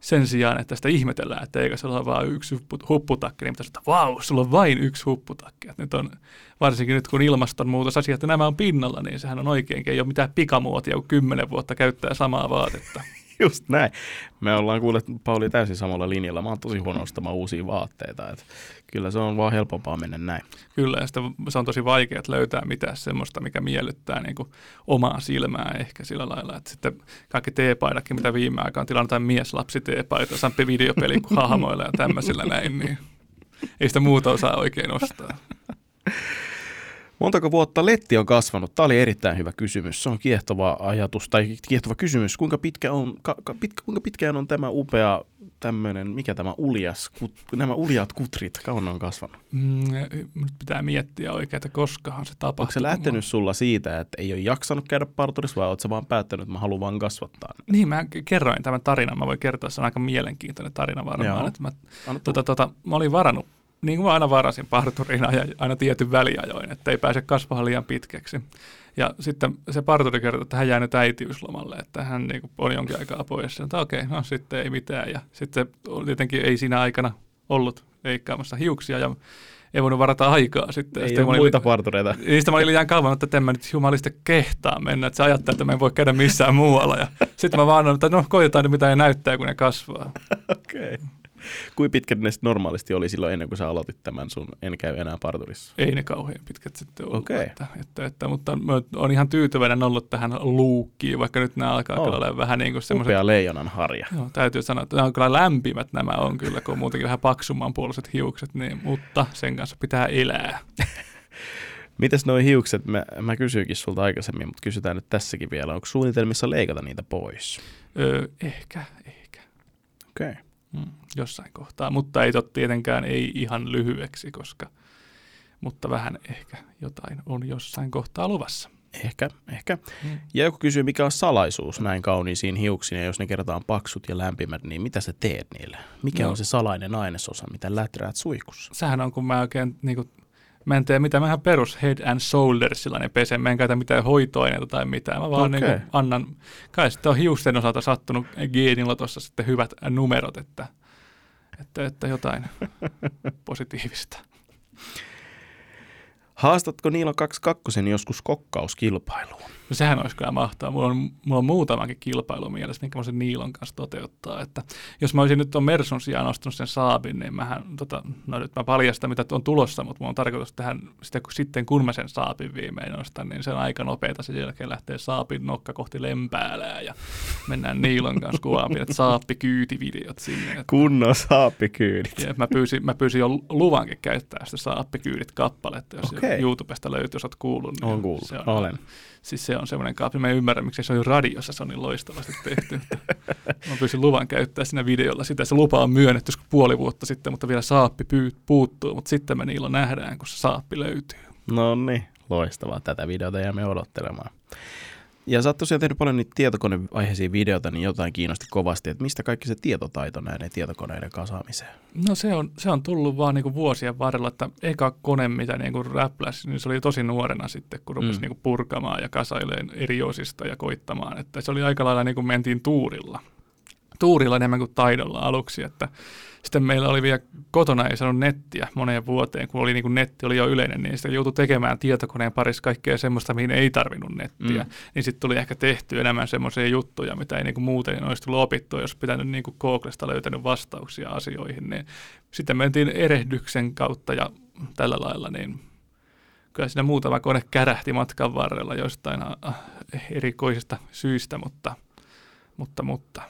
sen sijaan, että sitä ihmetellään, että eikä se ole vain yksi hupputakki, niin pitäisi että vau, sulla on vain yksi hupputakki. Että nyt on, varsinkin nyt kun ilmastonmuutosasiat, että nämä on pinnalla, niin sehän on oikein, ei ole mitään pikamuotia, kun kymmenen vuotta käyttää samaa vaatetta. Just näin. Me ollaan kuulleet Pauli täysin samalla linjalla. Mä oon tosi huono ostamaan uusia vaatteita. Et kyllä se on vaan helpompaa mennä näin. Kyllä, ja sitä, se on tosi vaikea löytää mitään semmoista, mikä miellyttää niin kuin omaa silmää ehkä sillä lailla. Että sitten kaikki teepaidatkin, mitä viime aikaan on tilannut, tai mieslapsi teepaita, sampi videopeli kuin hahmoilla ja tämmöisillä näin, niin ei sitä muuta osaa oikein ostaa. Montako vuotta letti on kasvanut? Tämä oli erittäin hyvä kysymys. Se on kiehtova ajatus tai kiehtova kysymys. Kuinka, pitkä on, ka, pitkä, kuinka pitkään on tämä upea tämmöinen, mikä tämä uljas, kut, nämä uljaat kutrit, kauan on kasvanut? Mm, nyt pitää miettiä oikein, että koskahan se tapahtuu. Onko se lähtenyt sulla siitä, että ei ole jaksanut käydä parturissa vai oletko vaan päättänyt, että mä haluan vaan kasvattaa? Niin, mä kerroin tämän tarinan. Mä voin kertoa, se on aika mielenkiintoinen tarina varmaan. Että mä, tota, tota, mä olin varannut niin kuin mä aina varasin parturiin ja aina tietyn väliajoin, että ei pääse kasvamaan liian pitkäksi. Ja sitten se parturi kertoi, että hän jää nyt äitiyslomalle, että hän niin kuin on jonkin aikaa pois. Että okei, okay, no sitten ei mitään. Ja sitten tietenkin ei siinä aikana ollut leikkaamassa hiuksia ja ei voinut varata aikaa sitten. Ei ole muita partureita. Niistä mä olin liian kauan, että en mä nyt jumalista kehtaa mennä, että se ajattelee, että mä en voi käydä missään muualla. Ja sitten mä vaan että no koitetaan nyt mitä ne näyttää, kun ne kasvaa. Okei. Okay. Kuinka pitkät ne normaalisti oli silloin ennen kuin sä aloitit tämän sun En käy enää parturissa? Ei ne kauhean pitkät sitten ollut. Okay. Että, että, että, mutta mä olen ihan tyytyväinen ollut tähän luukkiin, vaikka nyt nämä alkaa oh. olla vähän niin kuin semmoiset... Upea leijonan harja. Joo, täytyy sanoa, että nämä on kyllä lämpimät nämä on kyllä, kun on muutenkin vähän paksumman puoliset hiukset, niin, mutta sen kanssa pitää elää. Mites nuo hiukset, mä, mä kysyinkin sulta aikaisemmin, mutta kysytään nyt tässäkin vielä. Onko suunnitelmissa leikata niitä pois? Öö, ehkä, ehkä. Okei. Okay. Mm, jossain kohtaa, mutta ei tot tietenkään ei ihan lyhyeksi, koska, mutta vähän ehkä jotain on jossain kohtaa luvassa. Ehkä, ehkä. Mm. Ja joku kysyy, mikä on salaisuus näin kauniisiin hiuksiin, ja jos ne kertaan paksut ja lämpimät, niin mitä sä teet niille? Mikä no. on se salainen ainesosa, mitä läträät suikussa? Sähän on, kun mä oikein niin kuin, mä en tee mitään, vähän perus head and shoulders sellainen pese, mä en käytä mitään hoitoaineita tai mitään, mä vaan okay. niin annan, kai sitten on hiusten osalta sattunut geenilla tuossa sitten hyvät numerot, että, että, että jotain positiivista. Haastatko Niilo 22 joskus kokkauskilpailuun? No sehän olisi kyllä mahtavaa. Mulla on, mulla on muutamakin kilpailu mielessä, minkä mä sen Niilon kanssa toteuttaa. Että jos mä olisin nyt tuon Mersun sijaan ostanut sen Saabin, niin mähän, tota, no nyt mä paljastan mitä on tulossa, mutta mulla on tarkoitus tähän sitä, kun sitten kun mä sen Saabin viimein ostan, niin se on aika nopeeta. Sen jälkeen lähtee Saabin nokka kohti Lempäälää ja mennään Niilon kanssa kuvaan pienet Saappi-kyytivideot sinne. Että, Kunnon Saappi-kyydit. Ja mä pyysin, mä pyysin jo luvankin käyttää sitä Saappi-kyydit kappaletta, jos okay. YouTubesta löytyy, jos oot kuullut. Niin on kuullut, se on, olen siis se on semmoinen kaappi. Mä en ymmärrä, miksi se on jo radiossa, se on niin loistavasti tehty. mä pyysin luvan käyttää siinä videolla sitä. Se lupa on myönnetty puoli vuotta sitten, mutta vielä saappi puuttuu. Mutta sitten me niillä nähdään, kun se saappi löytyy. No niin, loistavaa. Tätä videota jäämme odottelemaan. Ja sä oot tosiaan tehnyt paljon niitä tietokoneaiheisia videoita, niin jotain kiinnosti kovasti, että mistä kaikki se tietotaito näiden tietokoneiden kasaamiseen? No se on, se on tullut vaan niinku vuosien varrella, että eka kone, mitä niinku räpläsi, niin se oli tosi nuorena sitten, kun rupesi mm. niinku purkamaan ja kasaileen eri osista ja koittamaan. Että se oli aika lailla niin kuin mentiin tuurilla. Tuurilla enemmän kuin taidolla aluksi, että sitten meillä oli vielä kotona ei saanut nettiä moneen vuoteen, kun oli niin kuin netti oli jo yleinen, niin sitten joutui tekemään tietokoneen parissa kaikkea semmoista, mihin ei tarvinnut nettiä. Mm. Niin sitten tuli ehkä tehty enemmän semmoisia juttuja, mitä ei niin kuin muuten olisi tullut opittua, jos pitänyt niin kuin Googlesta löytänyt vastauksia asioihin. Niin sitten mentiin erehdyksen kautta ja tällä lailla, niin kyllä siinä muutama kone kärähti matkan varrella jostain erikoisista syistä, mutta, mutta, mutta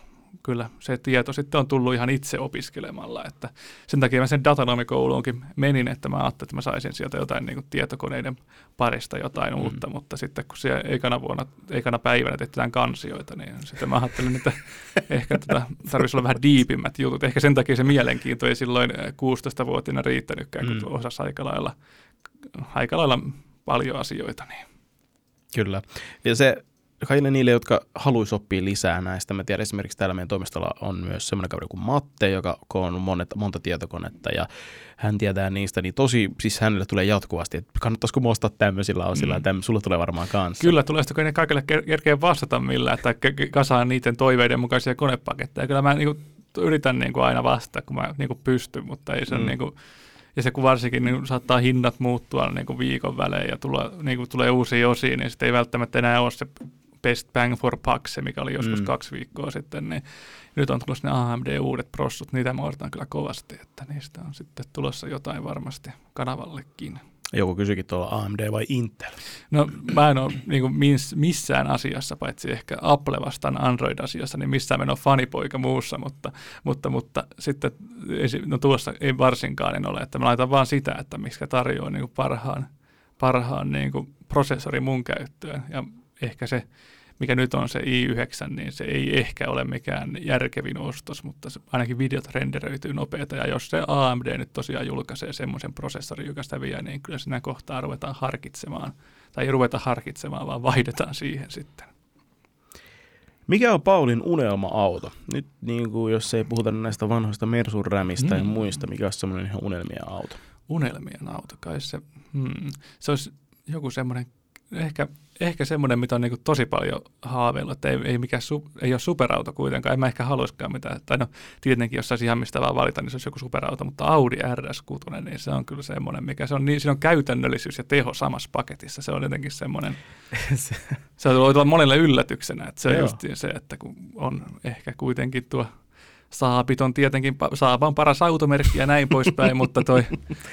kyllä se tieto sitten on tullut ihan itse opiskelemalla. Että sen takia mä sen datanomikouluunkin menin, että mä ajattelin, että mä saisin sieltä jotain niin kuin tietokoneiden parista jotain mm. uutta, mutta sitten kun siellä ekana vuonna, ekana päivänä tehtiin kansioita, niin sitten mä ajattelin, että ehkä tätä tarvitsisi olla vähän diipimmät jutut. Ehkä sen takia se mielenkiinto ei silloin 16-vuotiaana riittänytkään, kun mm. osasi aika lailla, aika lailla paljon asioita. Niin. Kyllä. Ja se kaikille niille, jotka haluaisi oppia lisää näistä, mä tiedän esimerkiksi täällä meidän toimistolla on myös semmoinen kaveri kuin Matte, joka on monet, monta tietokonetta ja hän tietää niistä, niin tosi, siis hänelle tulee jatkuvasti, että kannattaisiko muostaa tämmöisillä osilla, mm. ja sulla tulee varmaan kanssa. Kyllä tulee, sitten ne kaikille kerkeä vastata millään, että kasaa niiden toiveiden mukaisia konepaketteja. Kyllä mä niin kuin, yritän niin kuin aina vastata, kun mä niin kuin pystyn, mutta ei se mm. niin kuin, ja se kun varsinkin niin saattaa hinnat muuttua niin kuin viikon välein ja tulla, niin kuin tulee uusia osia, niin sitten ei välttämättä enää ole se best bang for buck, se mikä oli joskus mm. kaksi viikkoa sitten, niin nyt on tulossa ne AMD-uudet prossut, niitä mä odotan kyllä kovasti, että niistä on sitten tulossa jotain varmasti kanavallekin. Joku kysyikin tuolla AMD vai Intel? No mä en ole niin miss, missään asiassa, paitsi ehkä Apple vastaan Android-asiassa, niin missään en ole fanipoika muussa, mutta, mutta, mutta sitten no tuossa ei varsinkaan en ole, että mä laitan vaan sitä, että mikä tarjoaa niin parhaan, parhaan niin prosessorin mun käyttöön ja ehkä se, mikä nyt on se i9, niin se ei ehkä ole mikään järkevin ostos, mutta se, ainakin videot renderöityy nopeita, ja jos se AMD nyt tosiaan julkaisee semmoisen prosessorin, joka sitä vie, niin kyllä sinä kohtaa ruvetaan harkitsemaan, tai ei ruveta harkitsemaan, vaan vaihdetaan siihen sitten. Mikä on Paulin unelma-auto? Nyt niin kuin, jos ei puhuta näistä vanhoista Mersun rämistä mm. ja muista, mikä on semmoinen ihan unelmien auto? Unelmien auto, kai se, hmm, se olisi joku semmoinen, ehkä ehkä semmoinen, mitä on niin tosi paljon haaveillut, että ei, ei, mikään su, ei ole superauto kuitenkaan, en mä ehkä haluaisikaan mitään. Tai no tietenkin, jos saisi ihan mistä vaan valita, niin se olisi joku superauto, mutta Audi RS6, niin se on kyllä semmoinen, mikä se on, niin siinä on käytännöllisyys ja teho samassa paketissa. Se on jotenkin semmoinen, se voi olla monelle yllätyksenä, että se on just se, että kun on ehkä kuitenkin tuo Saapit on tietenkin, Saapa on paras automerkki ja näin poispäin, mutta toi,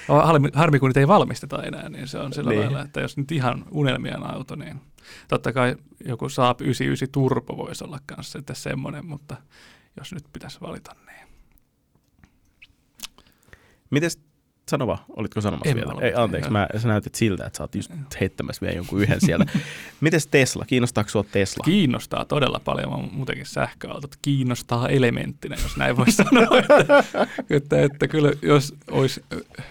harmi, harmi kun niitä ei valmisteta enää, niin se on sillä niin. lailla, että jos nyt ihan unelmien auto, niin totta kai joku Saab 99 Turbo voisi olla kanssa että semmoinen, mutta jos nyt pitäisi valita, niin. Mites Sano vaan, olitko sanomassa en vielä? Ei, anteeksi, mä, sä näytit siltä, että sä oot just heittämässä vielä jonkun yhden siellä. Mites Tesla? Kiinnostaako sua Tesla? Kiinnostaa todella paljon. Mä muutenkin sähköautot kiinnostaa elementtinä, jos näin voi sanoa. että, että, että, kyllä jos olisi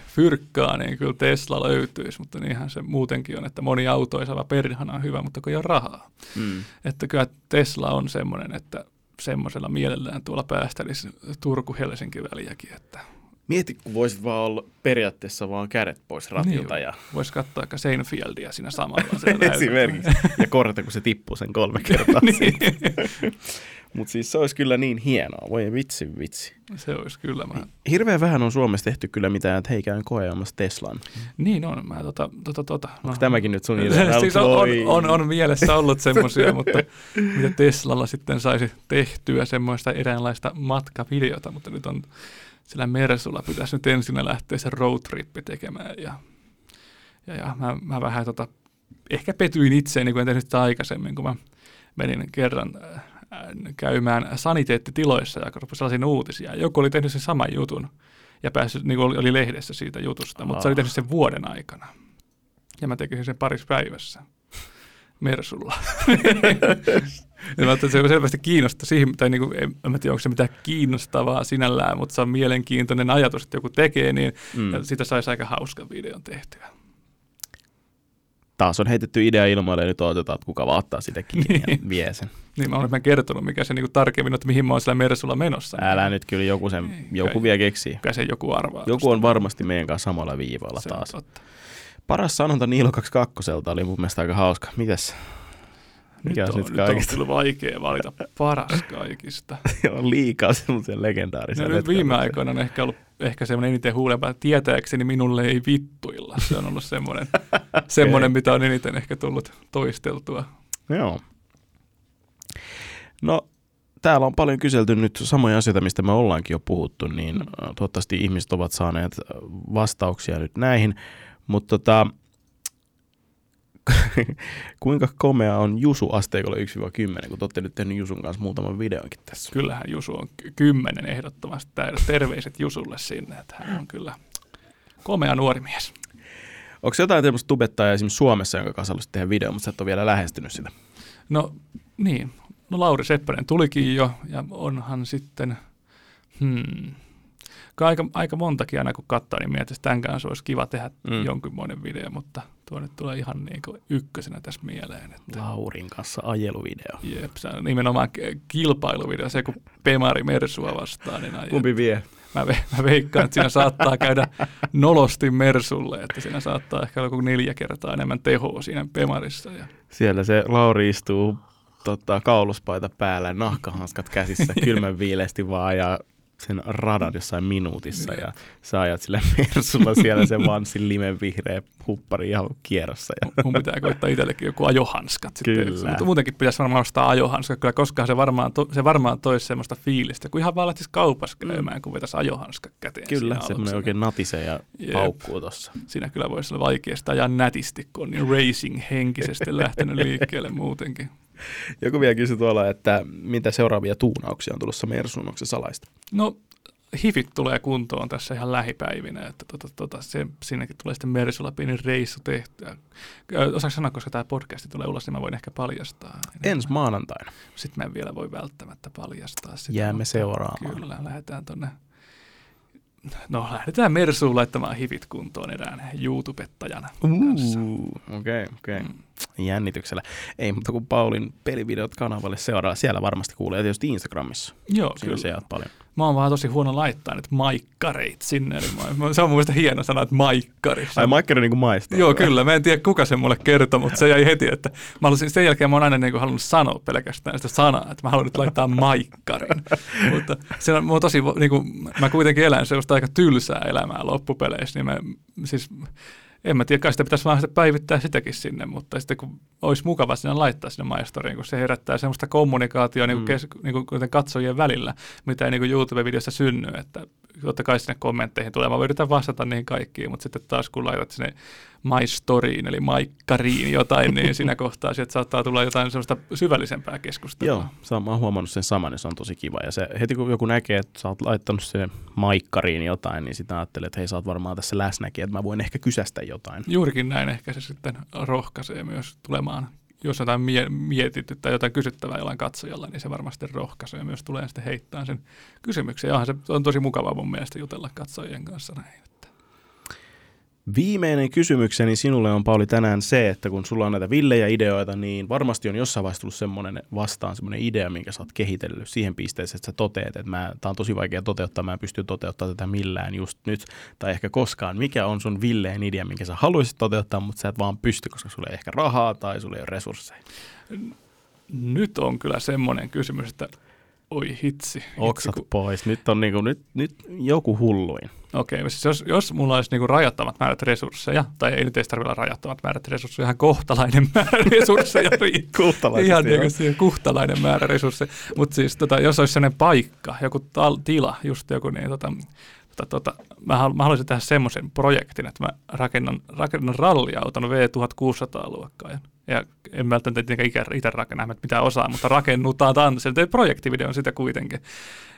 fyrkkaa, niin kyllä Tesla löytyisi, mutta niinhän se muutenkin on, että moni auto ei saa perhana on hyvä, mutta kun ei ole rahaa. Mm. Että kyllä Tesla on semmoinen, että semmoisella mielellään tuolla päästelisi Turku-Helsinki väliäkin, että Mieti, kun voisit vaan olla periaatteessa vaan kädet pois ratilta. Niin, ja... Voisi katsoa aika Seinfeldia siinä samalla. Esimerkiksi. ja korjata, kun se tippuu sen kolme kertaa. niin. Mutta siis se olisi kyllä niin hienoa. Voi vitsi, vitsi. Se olisi kyllä. Mä... Hirveän vähän on Suomessa tehty kyllä mitään, että hei käyn koeamassa Teslan. Niin on. Mä tota, tota, tota. No. Onko tämäkin nyt sun idea? siis on, on, on, on, mielessä ollut semmoisia, mutta mitä Teslalla sitten saisi tehtyä semmoista eräänlaista matkavideota, mutta nyt on sillä Mersulla pitäisi nyt ensin lähteä se roadtrippi tekemään ja, ja, ja mä, mä vähän tota, ehkä petyin itseäni, kun en tehnyt sitä aikaisemmin, kun mä menin kerran äh, käymään saniteettitiloissa ja sellaisia uutisia. Joku oli tehnyt sen saman jutun ja päässyt, niin oli, oli lehdessä siitä jutusta, Aa. mutta se oli tehnyt sen vuoden aikana. Ja mä tekisin sen parissa päivässä. Mersulla. ja mä että se on selvästi kiinnostaa siihen, tai niin kuin, en, en tiedä, onko se mitään kiinnostavaa sinällään, mutta se on mielenkiintoinen ajatus, että joku tekee, niin mm. sitä saisi aika hauskan videon tehtyä. Taas on heitetty idea ilmoille ja nyt odotetaan, että kuka vaattaa sitä kiinni ja niin. vie sen. Niin, mä olen kertonut, mikä se niin kuin tarkemmin, että mihin mä oon sillä Mersulla menossa. Älä nyt kyllä joku, sen, Ei, joku kai, vielä keksii. Kai se joku arvaa. Joku on varmasti meidän kanssa samalla viivalla se taas. Paras sanonta Niilo 22 oli mun mielestä aika hauska. Mitäs? Mikä nyt on, nyt kaikista? Nyt on kyllä vaikea valita paras kaikista. on liikaa semmoisia legendaarisia. No, nyt viime aikoina on ehkä ollut ehkä semmoinen eniten huulempaa. Tietääkseni minulle ei vittuilla. Se on ollut semmoinen, semmoinen mitä on eniten ehkä tullut toisteltua. Joo. No, täällä on paljon kyselty nyt samoja asioita, mistä me ollaankin jo puhuttu, niin mm. toivottavasti ihmiset ovat saaneet vastauksia nyt näihin. Mutta tota, kuinka komea on Jusu asteikolla 1-10, kun te olette nyt tehnyt Jusun kanssa muutaman videonkin tässä? Kyllähän Jusu on ky- kymmenen ehdottomasti. Terveiset Jusulle sinne, että hän on kyllä komea nuori mies. Onko jotain tämmöistä tubettajaa esimerkiksi Suomessa, jonka kanssa haluaisit tehdä video, mutta sä et ole vielä lähestynyt sitä? No niin, no Lauri Seppänen tulikin jo ja onhan sitten, hmm, aika, aika montakin aina kun katsoo, niin mietin, että tämän kanssa olisi kiva tehdä mm. jonkinmoinen video, mutta tuo nyt tulee ihan niin kuin ykkösenä tässä mieleen. Että Laurin kanssa ajeluvideo. Jep, se on nimenomaan kilpailuvideo, se kun Pemari Mersua vastaan. Niin Kumpi vie? Mä, ve, mä veikkaan, että siinä saattaa käydä nolosti Mersulle, että siinä saattaa ehkä olla neljä kertaa enemmän tehoa siinä Pemarissa. Ja... Siellä se Lauri istuu tota, kauluspaita päällä, nahkahanskat käsissä, kylmän viileesti vaan ja sen radan jossain minuutissa ja sä ajat sillä Mersulla siellä se vanssin limen vihreä huppari ihan kierrossa. Ja. Mun pitää koittaa itsellekin joku ajohanskat sitten. Kyllä. Mutta muutenkin pitäisi varmaan ostaa ajohanskat, kyllä koskaan se varmaan, to, se varmaan toisi semmoista fiilistä, kun ihan vaan lähtisi kaupassa mm. käymään, mm. kun vetäisi ajohanskat käteen. Kyllä, semmoinen oikein natise ja Jep. paukkuu tuossa. Siinä kyllä voisi olla vaikeasta ajaa nätisti, kun on niin racing henkisesti lähtenyt liikkeelle muutenkin. Joku vielä kysyi tuolla, että mitä seuraavia tuunauksia on tulossa se salaista? No hifit tulee kuntoon tässä ihan lähipäivinä, että tota, tota, se, sinnekin tulee sitten Mersulla pieni reissu tehtyä. Osaako sanoa, koska tämä podcasti tulee ulos, niin mä voin ehkä paljastaa. Ensi maanantaina. Sitten mä en vielä voi välttämättä paljastaa sitä. Jäämme seuraamaan. Kyllä, lähdetään tuonne No lähdetään Mersuun laittamaan hivit kuntoon erään YouTubettajana kanssa. Okei, okay, okei. Okay. Mm. Jännityksellä. Ei, mutta kun Paulin pelivideot kanavalle seuraa, siellä varmasti kuulee tietysti Instagramissa. Joo, Siinä kyllä. paljon mä oon vaan tosi huono laittaa nyt maikkareit sinne. Eli mä, se on mun mielestä hieno sana, että maikkari. Ai maikkari niin kuin maistaa. Joo, kyllä. Mä en tiedä, kuka se mulle kertoi, mutta se jäi heti, että mä halusin, sen jälkeen mä oon aina niin kuin halunnut sanoa pelkästään sitä sanaa, että mä haluan nyt laittaa maikkarin. mutta se on, mä, tosi, niin kuin, mä kuitenkin elän sellaista aika tylsää elämää loppupeleissä, niin mä, siis en mä tiedä, kai sitä pitäisi vaan päivittää sitäkin sinne, mutta sitten kun olisi mukava sinne laittaa sinne maistoriin, kun se herättää semmoista kommunikaatioa niin kuin mm. kes, niin kuin katsojien välillä, mitä ei niin kuin YouTube-videossa synny, että totta kai sinne kommentteihin tulee, mä yritän vastata niihin kaikkiin, mutta sitten taas kun laitat sinne my storyin, eli maikkariin jotain, niin siinä kohtaa sieltä saattaa tulla jotain semmoista syvällisempää keskustelua. Joo, sä, mä oon huomannut sen saman, ja se on tosi kiva. Ja se, heti kun joku näkee, että sä oot laittanut sen maikkariin jotain, niin sitä ajattelee, että hei sä oot varmaan tässä läsnäkin, että mä voin ehkä kysästä jotain. Juurikin näin ehkä se sitten rohkaisee myös tulemaan jos jotain mie- mietitty tai jotain kysyttävää jollain katsojalla, niin se varmasti rohkaisee myös tulee sitten heittää sen kysymyksen. Ja se on tosi mukavaa mun mielestä jutella katsojien kanssa näin. Viimeinen kysymykseni sinulle on Pauli tänään se, että kun sulla on näitä villejä ideoita, niin varmasti on jossain vaiheessa tullut semmoinen vastaan semmoinen idea, minkä sä oot kehitellyt siihen pisteeseen, että sä toteat, että tämä on tosi vaikea toteuttaa, mä en pysty toteuttamaan tätä millään just nyt tai ehkä koskaan. Mikä on sun villeen idea, minkä sä haluaisit toteuttaa, mutta sä et vaan pysty, koska sulla ei ehkä rahaa tai sulla ei ole resursseja? Nyt on kyllä semmoinen kysymys, että Oi hitsi. Oksat hitsi, pois. Nyt on niinku, nyt, nyt joku hulluin. Okei, okay, siis jos, jos mulla olisi niinku rajattomat määrät resursseja, tai ei nyt edes tarvitse olla rajattomat määrät resursseja, ihan kohtalainen määrä resursseja Ihan niinku siihen kuhtalainen määrä resursseja. Mutta siis tota, jos olisi sellainen paikka, joku tal- tila, just joku niin tota, tota, tota, mä, halu, mä haluaisin tehdä semmoisen projektin, että mä rakennan, rakennan ralliauton V1600-luokkaan ja en välttämättä tietenkään itse rakenna mitä osaa, mutta rakennutaan tanssille. Tein projektivideon sitä kuitenkin.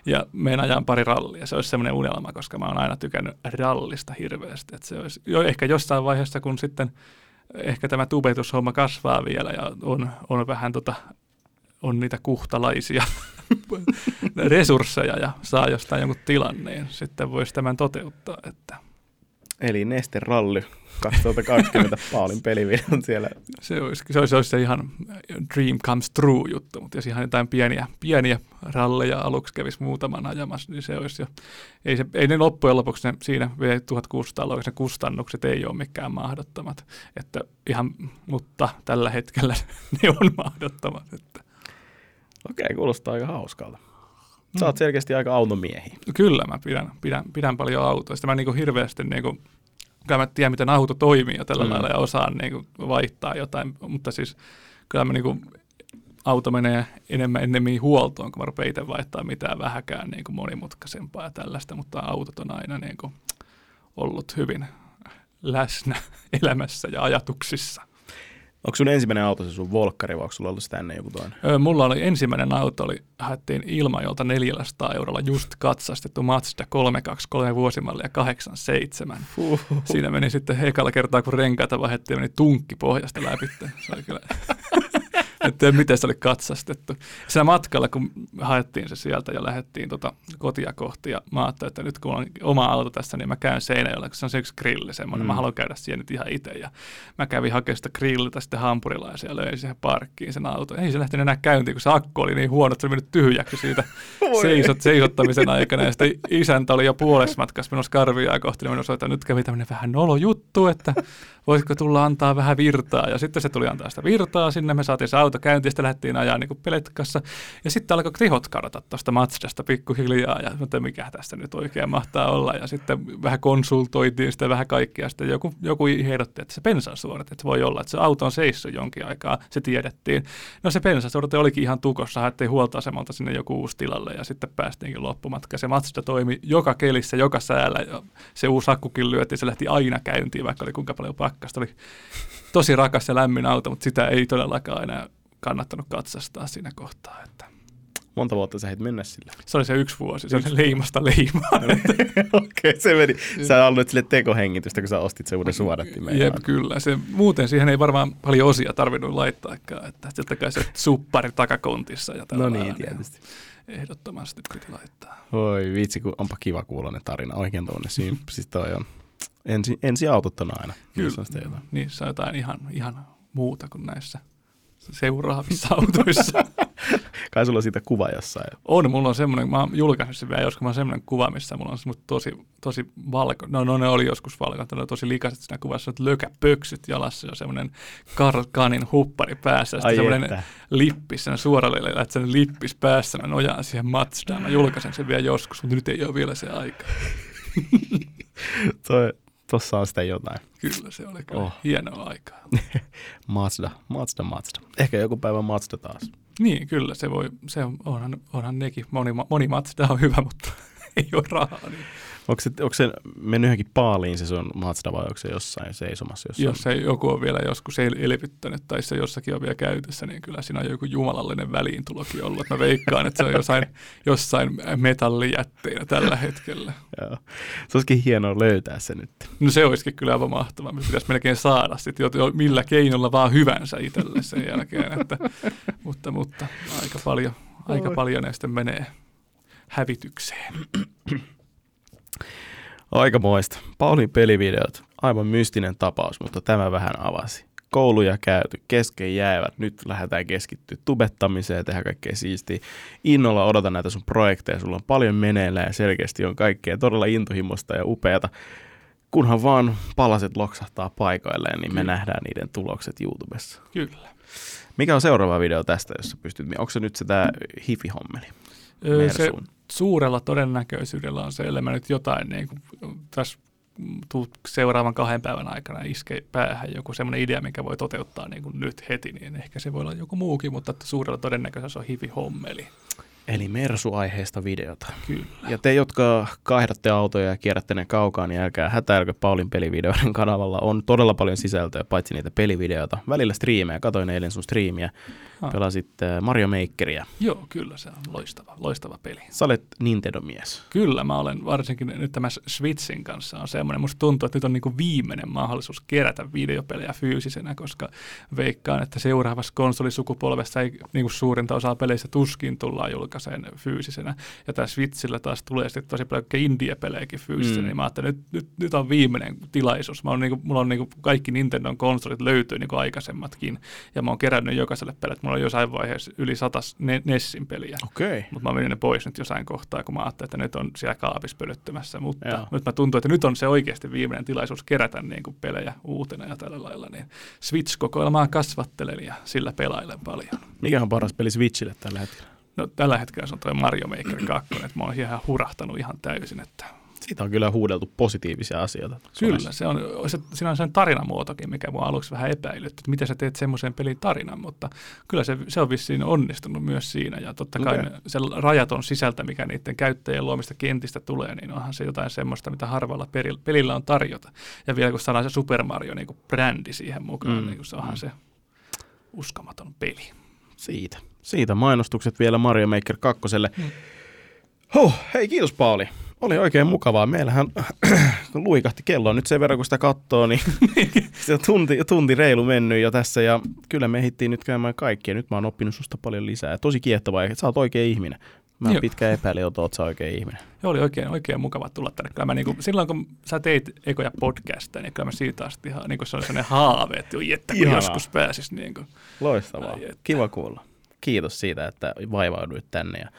Ja menen ajan pari rallia. Se olisi semmoinen unelma, koska mä oon aina tykännyt rallista hirveästi. Että se olisi jo ehkä jossain vaiheessa, kun sitten ehkä tämä tubetushomma kasvaa vielä ja on, on vähän tota, on niitä kuhtalaisia resursseja ja saa jostain jonkun tilan, niin sitten voisi tämän toteuttaa. Että. Eli Neste Ralli 2020 Paulin pelivideon siellä. Se olisi, se olisi, se olisi se ihan dream comes true juttu, mutta jos ihan jotain pieniä, pieniä ralleja aluksi kävisi muutaman ajamassa, niin se olisi jo, ei, se, ei ne loppujen lopuksi ne, siinä V1600 ne kustannukset ei ole mikään mahdottomat, että ihan, mutta tällä hetkellä ne on mahdottomat. Että. Okei, kuulostaa aika hauskalta. Sä oot mm. selkeästi aika automiehi. Kyllä, mä pidän, pidän, pidän paljon autoista. Mä niin kuin hirveästi niin kuin kyllä mä tiedän, miten auto toimii jo tällä mm. lailla ja osaan niin kuin, vaihtaa jotain, mutta siis kyllä mä niin kuin, auto menee enemmän ennemmin huoltoon, kun mä rupean itse vaihtaa mitään vähäkään niin kuin monimutkaisempaa ja tällaista, mutta autot on aina niin kuin, ollut hyvin läsnä elämässä ja ajatuksissa. Onko sun ensimmäinen auto se sun Volkkari vai onko sulla ollut sitä ennen joku toinen? Öö, mulla oli ensimmäinen auto, oli, haettiin Ilmajolta 400 eurolla just katsastettu Mazda 323 vuosimallia 87. Uhuh. Siinä meni sitten ekalla kertaa, kun renkaita vaihdettiin, meni tunkki pohjasta läpi. Se oli kyllä tiedä, miten se oli katsastettu. Siinä matkalla, kun haettiin se sieltä ja lähdettiin tota kotia kohti, ja mä ajattelin, että nyt kun on oma auto tässä, niin mä käyn Seinäjoella, kun se on se yksi grilli semmoinen, mm. mä haluan käydä siellä nyt ihan itse. Ja mä kävin hakemaan sitä grilliltä sitten hampurilaisia ja löin siihen parkkiin sen auto. Ei se lähtenyt enää käyntiin, kun se akku oli niin huono, että se oli mennyt tyhjäksi siitä seisot, seisottamisen aikana. Ja sitten isäntä oli jo puolessa matkassa menossa karviaa kohti, niin mä että nyt kävi tämmöinen vähän nolo juttu, että voisiko tulla antaa vähän virtaa. Ja sitten se tuli antaa sitä virtaa sinne, me saatiin se auto käyntiin, sitten lähdettiin ajaa niin peletkassa. Ja sitten alkoi krihot kadota tuosta Matsdasta pikkuhiljaa, ja että mikä tästä nyt oikein mahtaa olla. Ja sitten vähän konsultoitiin sitä vähän kaikkea. Sitten joku, joku ehdotti, että se pensasuorat, että voi olla, että se auto on seissyt jonkin aikaa, se tiedettiin. No se pensasuorat olikin ihan tukossa, haettiin huoltoasemalta sinne joku uusi tilalle, ja sitten päästiinkin loppumatka. Se Mazda toimi joka kelissä, joka säällä, ja se uusi akkukin lyötiin, se lähti aina käyntiin, vaikka oli kuinka paljon pakkasta. Oli tosi rakas ja lämmin auto, mutta sitä ei todellakaan enää kannattanut katsastaa siinä kohtaa. Että Monta vuotta sä heit mennä sillä? Se oli se yksi vuosi, se oli leimasta leimaa. Okei, okay, se meni. Sä aloit sille tekohengitystä, kun sä ostit sen uuden suodattimeen. Jep, kyllä. Se, muuten siihen ei varmaan paljon osia tarvinnut laittaakaan. Että sieltä kai se suppari takakontissa. Ja no niin, tietysti. Ehdottomasti piti laittaa. Oi vitsi, kun onpa kiva kuulla tarina. Oikein tuonne siis toi on ensi, ensi autot on aina. Kyllä, niissä on, niissä on jotain ihan, ihan muuta kuin näissä seuraavissa autoissa. Kai sulla on siitä kuva jossain. On, mulla on semmoinen, mä oon julkaissut sen vielä joskus, mä oon semmoinen kuva, missä mulla on tosi, tosi valko, no, no ne oli joskus valko, ne oli tosi likaiset siinä kuvassa, että lökäpöksyt jalassa ja semmoinen Karl Kanin huppari päässä, ja semmoinen lippis, sen suoralille, että sen lippis päässä, mä nojaan siihen Mazdaan, mä julkaisen sen vielä joskus, mutta nyt ei ole vielä se aika. Toi, Tuossa on sitä jotain. Kyllä, se oli kyllä oh. hienoa aikaa. Mazda, Mazda, Mazda. Ehkä joku päivä Mazda taas. Niin, kyllä, se voi, se on, onhan, onhan nekin, moni, moni Mazda on hyvä, mutta ei ole rahaa. Niin. Onko se, onko se mennyt johonkin paaliin se sun Mazda vai onko se jossain seisomassa? Jossain? Jos se joku on vielä joskus elvyttänyt tai se jossakin on vielä käytössä, niin kyllä siinä on joku jumalallinen väliintulokin ollut. Mä veikkaan, että se on jossain, jossain metallijätteinä tällä hetkellä. Joo. Se olisikin hienoa löytää se nyt. No se olisikin kyllä aivan mahtavaa. Me pitäisi melkein saada sitten jo, millä keinolla vaan hyvänsä itselle sen jälkeen. Että, mutta, mutta aika paljon, aika paljon näistä menee hävitykseen. Aikamoista. Paulin pelivideot. Aivan mystinen tapaus, mutta tämä vähän avasi. Kouluja käyty, kesken jäävät. Nyt lähdetään keskittyä tubettamiseen ja tehdä kaikkea siistiä. Innolla odotan näitä sun projekteja. Sulla on paljon meneillään ja selkeästi on kaikkea todella intohimosta ja upeata. Kunhan vaan palaset loksahtaa paikoilleen, niin me Kyllä. nähdään niiden tulokset YouTubessa. Kyllä. Mikä on seuraava video tästä, jos sä pystyt? Onko se nyt se tämä hifi-hommeli? Se, suurella todennäköisyydellä on se, mä nyt jotain niin kuin, tässä seuraavan kahden päivän aikana iske päähän joku semmoinen idea, mikä voi toteuttaa niin kuin nyt heti, niin ehkä se voi olla joku muukin, mutta suurella todennäköisyydellä on hivi hommeli. Eli Mersu-aiheesta videota. Kyllä. Ja te, jotka kaihdatte autoja ja kierrätte ne kaukaa, niin älkää hätäilkö Paulin pelivideoiden kanavalla. On todella paljon sisältöä, paitsi niitä pelivideoita. Välillä striimejä. Katoin eilen sun striimiä. Ah. Pelasit äh, Mario Makeria. Joo, kyllä se on loistava, loistava peli. Sä olet Nintendo-mies. Kyllä, mä olen varsinkin nyt tämä Switchin kanssa on semmoinen. Musta tuntuu, että nyt on niinku viimeinen mahdollisuus kerätä videopelejä fyysisenä, koska veikkaan, että seuraavassa konsolisukupolvessa ei niinku suurinta osaa peleistä tuskin tullaan julkaiseen fyysisenä. Ja tämä Switchillä taas tulee sitten tosi paljon indie-pelejäkin fyysisenä, mm. niin mä ajattelin, että nyt, nyt, nyt on viimeinen tilaisuus. Mä on niinku, mulla on niinku kaikki Nintendon konsolit löytyy niinku aikaisemmatkin, ja mä oon kerännyt jokaiselle pelille mulla oli jossain vaiheessa yli satas Nessin peliä. Okay. Mutta mä menin ne pois nyt jossain kohtaa, kun mä ajattelin, että nyt on siellä kaapissa pölyttymässä. Mutta Joo. nyt mä tuntuu, että nyt on se oikeasti viimeinen tilaisuus kerätä niin kuin pelejä uutena ja tällä lailla. Niin Switch-kokoelmaa kasvattelen ja sillä pelailen paljon. Mikä on paras peli Switchille tällä hetkellä? No tällä hetkellä se on tuo Mario Maker 2, että mä oon ihan hurahtanut ihan täysin, että siitä on kyllä huudeltu positiivisia asioita. Kyllä, se on, se, siinä on sen tarinamuotokin, mikä mua aluksi vähän epäilytti, että miten sä teet semmoisen pelin tarinan, mutta kyllä se, se on vissiin onnistunut myös siinä, ja totta kai okay. se rajaton sisältä, mikä niiden käyttäjien luomista kentistä tulee, niin onhan se jotain semmoista, mitä harvalla pelillä on tarjota. Ja vielä kun saadaan se Super Mario niin kuin brändi siihen mukaan, mm. niin se onhan mm. se uskomaton peli. Siitä. Siitä mainostukset vielä Mario Maker 2. Hmm. Huh, hei kiitos Pauli. Oli oikein mukavaa. Meillähän kun luikahti kello nyt sen verran, kun sitä katsoo, niin se on tunti, tunti reilu mennyt jo tässä. Ja kyllä me ehdittiin nyt käymään kaikkia. Nyt mä oon oppinut susta paljon lisää. Tosi kiehtovaa, että sä oot oikein ihminen. Mä Joo. pitkään epäilin, että oot sä oikein ihminen. Joo, oli oikein, oikein mukava tulla tänne. Kyllä mä niinku, silloin kun sä teit ekoja podcasteja, niin kyllä mä siitä asti ihan, niin se oli sellainen haave, että, että kun joskus pääsis. Niin kuin. Loistavaa. Ai, että. Kiva kuulla. Kiitos siitä, että vaivauduit tänne ja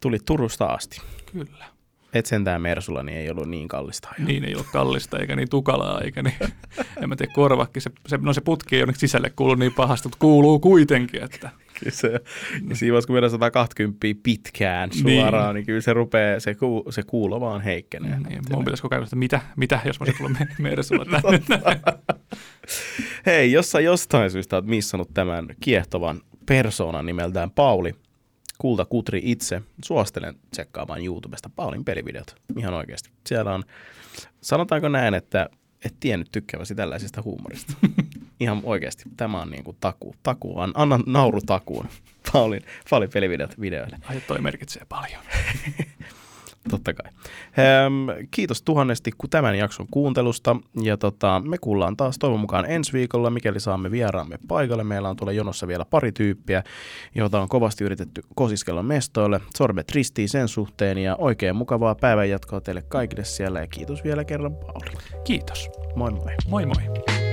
tulit Turusta asti. Kyllä. Et sentään Mersulla niin ei ollut niin kallista ajaa. Niin ei ollut kallista eikä niin tukalaa eikä niin, en mä tiedä korvakki, se, se, no se putki ei onneksi sisälle kuulu niin pahasti, mutta kuuluu kuitenkin. Että. Kyllä se, ja siinä vaiheessa kun meidän 120 pitkään suoraan, niin, niin kyllä se rupeaa, se, ku, se kuulo vaan heikkenee. Niin, mun pitäisi kokea, että mitä, mitä jos mä olisin tullut Mersulla tänne. Hei, jos sä jostain syystä oot missannut tämän kiehtovan persoonan nimeltään Pauli, Kulta Kutri itse, suosittelen tsekkaamaan YouTubesta Paulin pelivideot. Ihan oikeasti. Siellä on, sanotaanko näin, että et tiennyt tykkääväsi tällaisesta huumorista. Ihan oikeasti. Tämä on niin kuin taku. taku. Anna nauru takuun Paulin, Paulin pelivideot videoille. Ai, toi merkitsee paljon. Totta kai. Ehm, kiitos tuhannesti tämän jakson kuuntelusta ja tota, me kuullaan taas toivon mukaan ensi viikolla, mikäli saamme vieraamme paikalle. Meillä on tuolla jonossa vielä pari tyyppiä, joita on kovasti yritetty kosiskella mestoille. Sorbet ristiin sen suhteen ja oikein mukavaa päivänjatkoa teille kaikille siellä ja kiitos vielä kerran Pauli. Kiitos. Moi moi. Moi moi.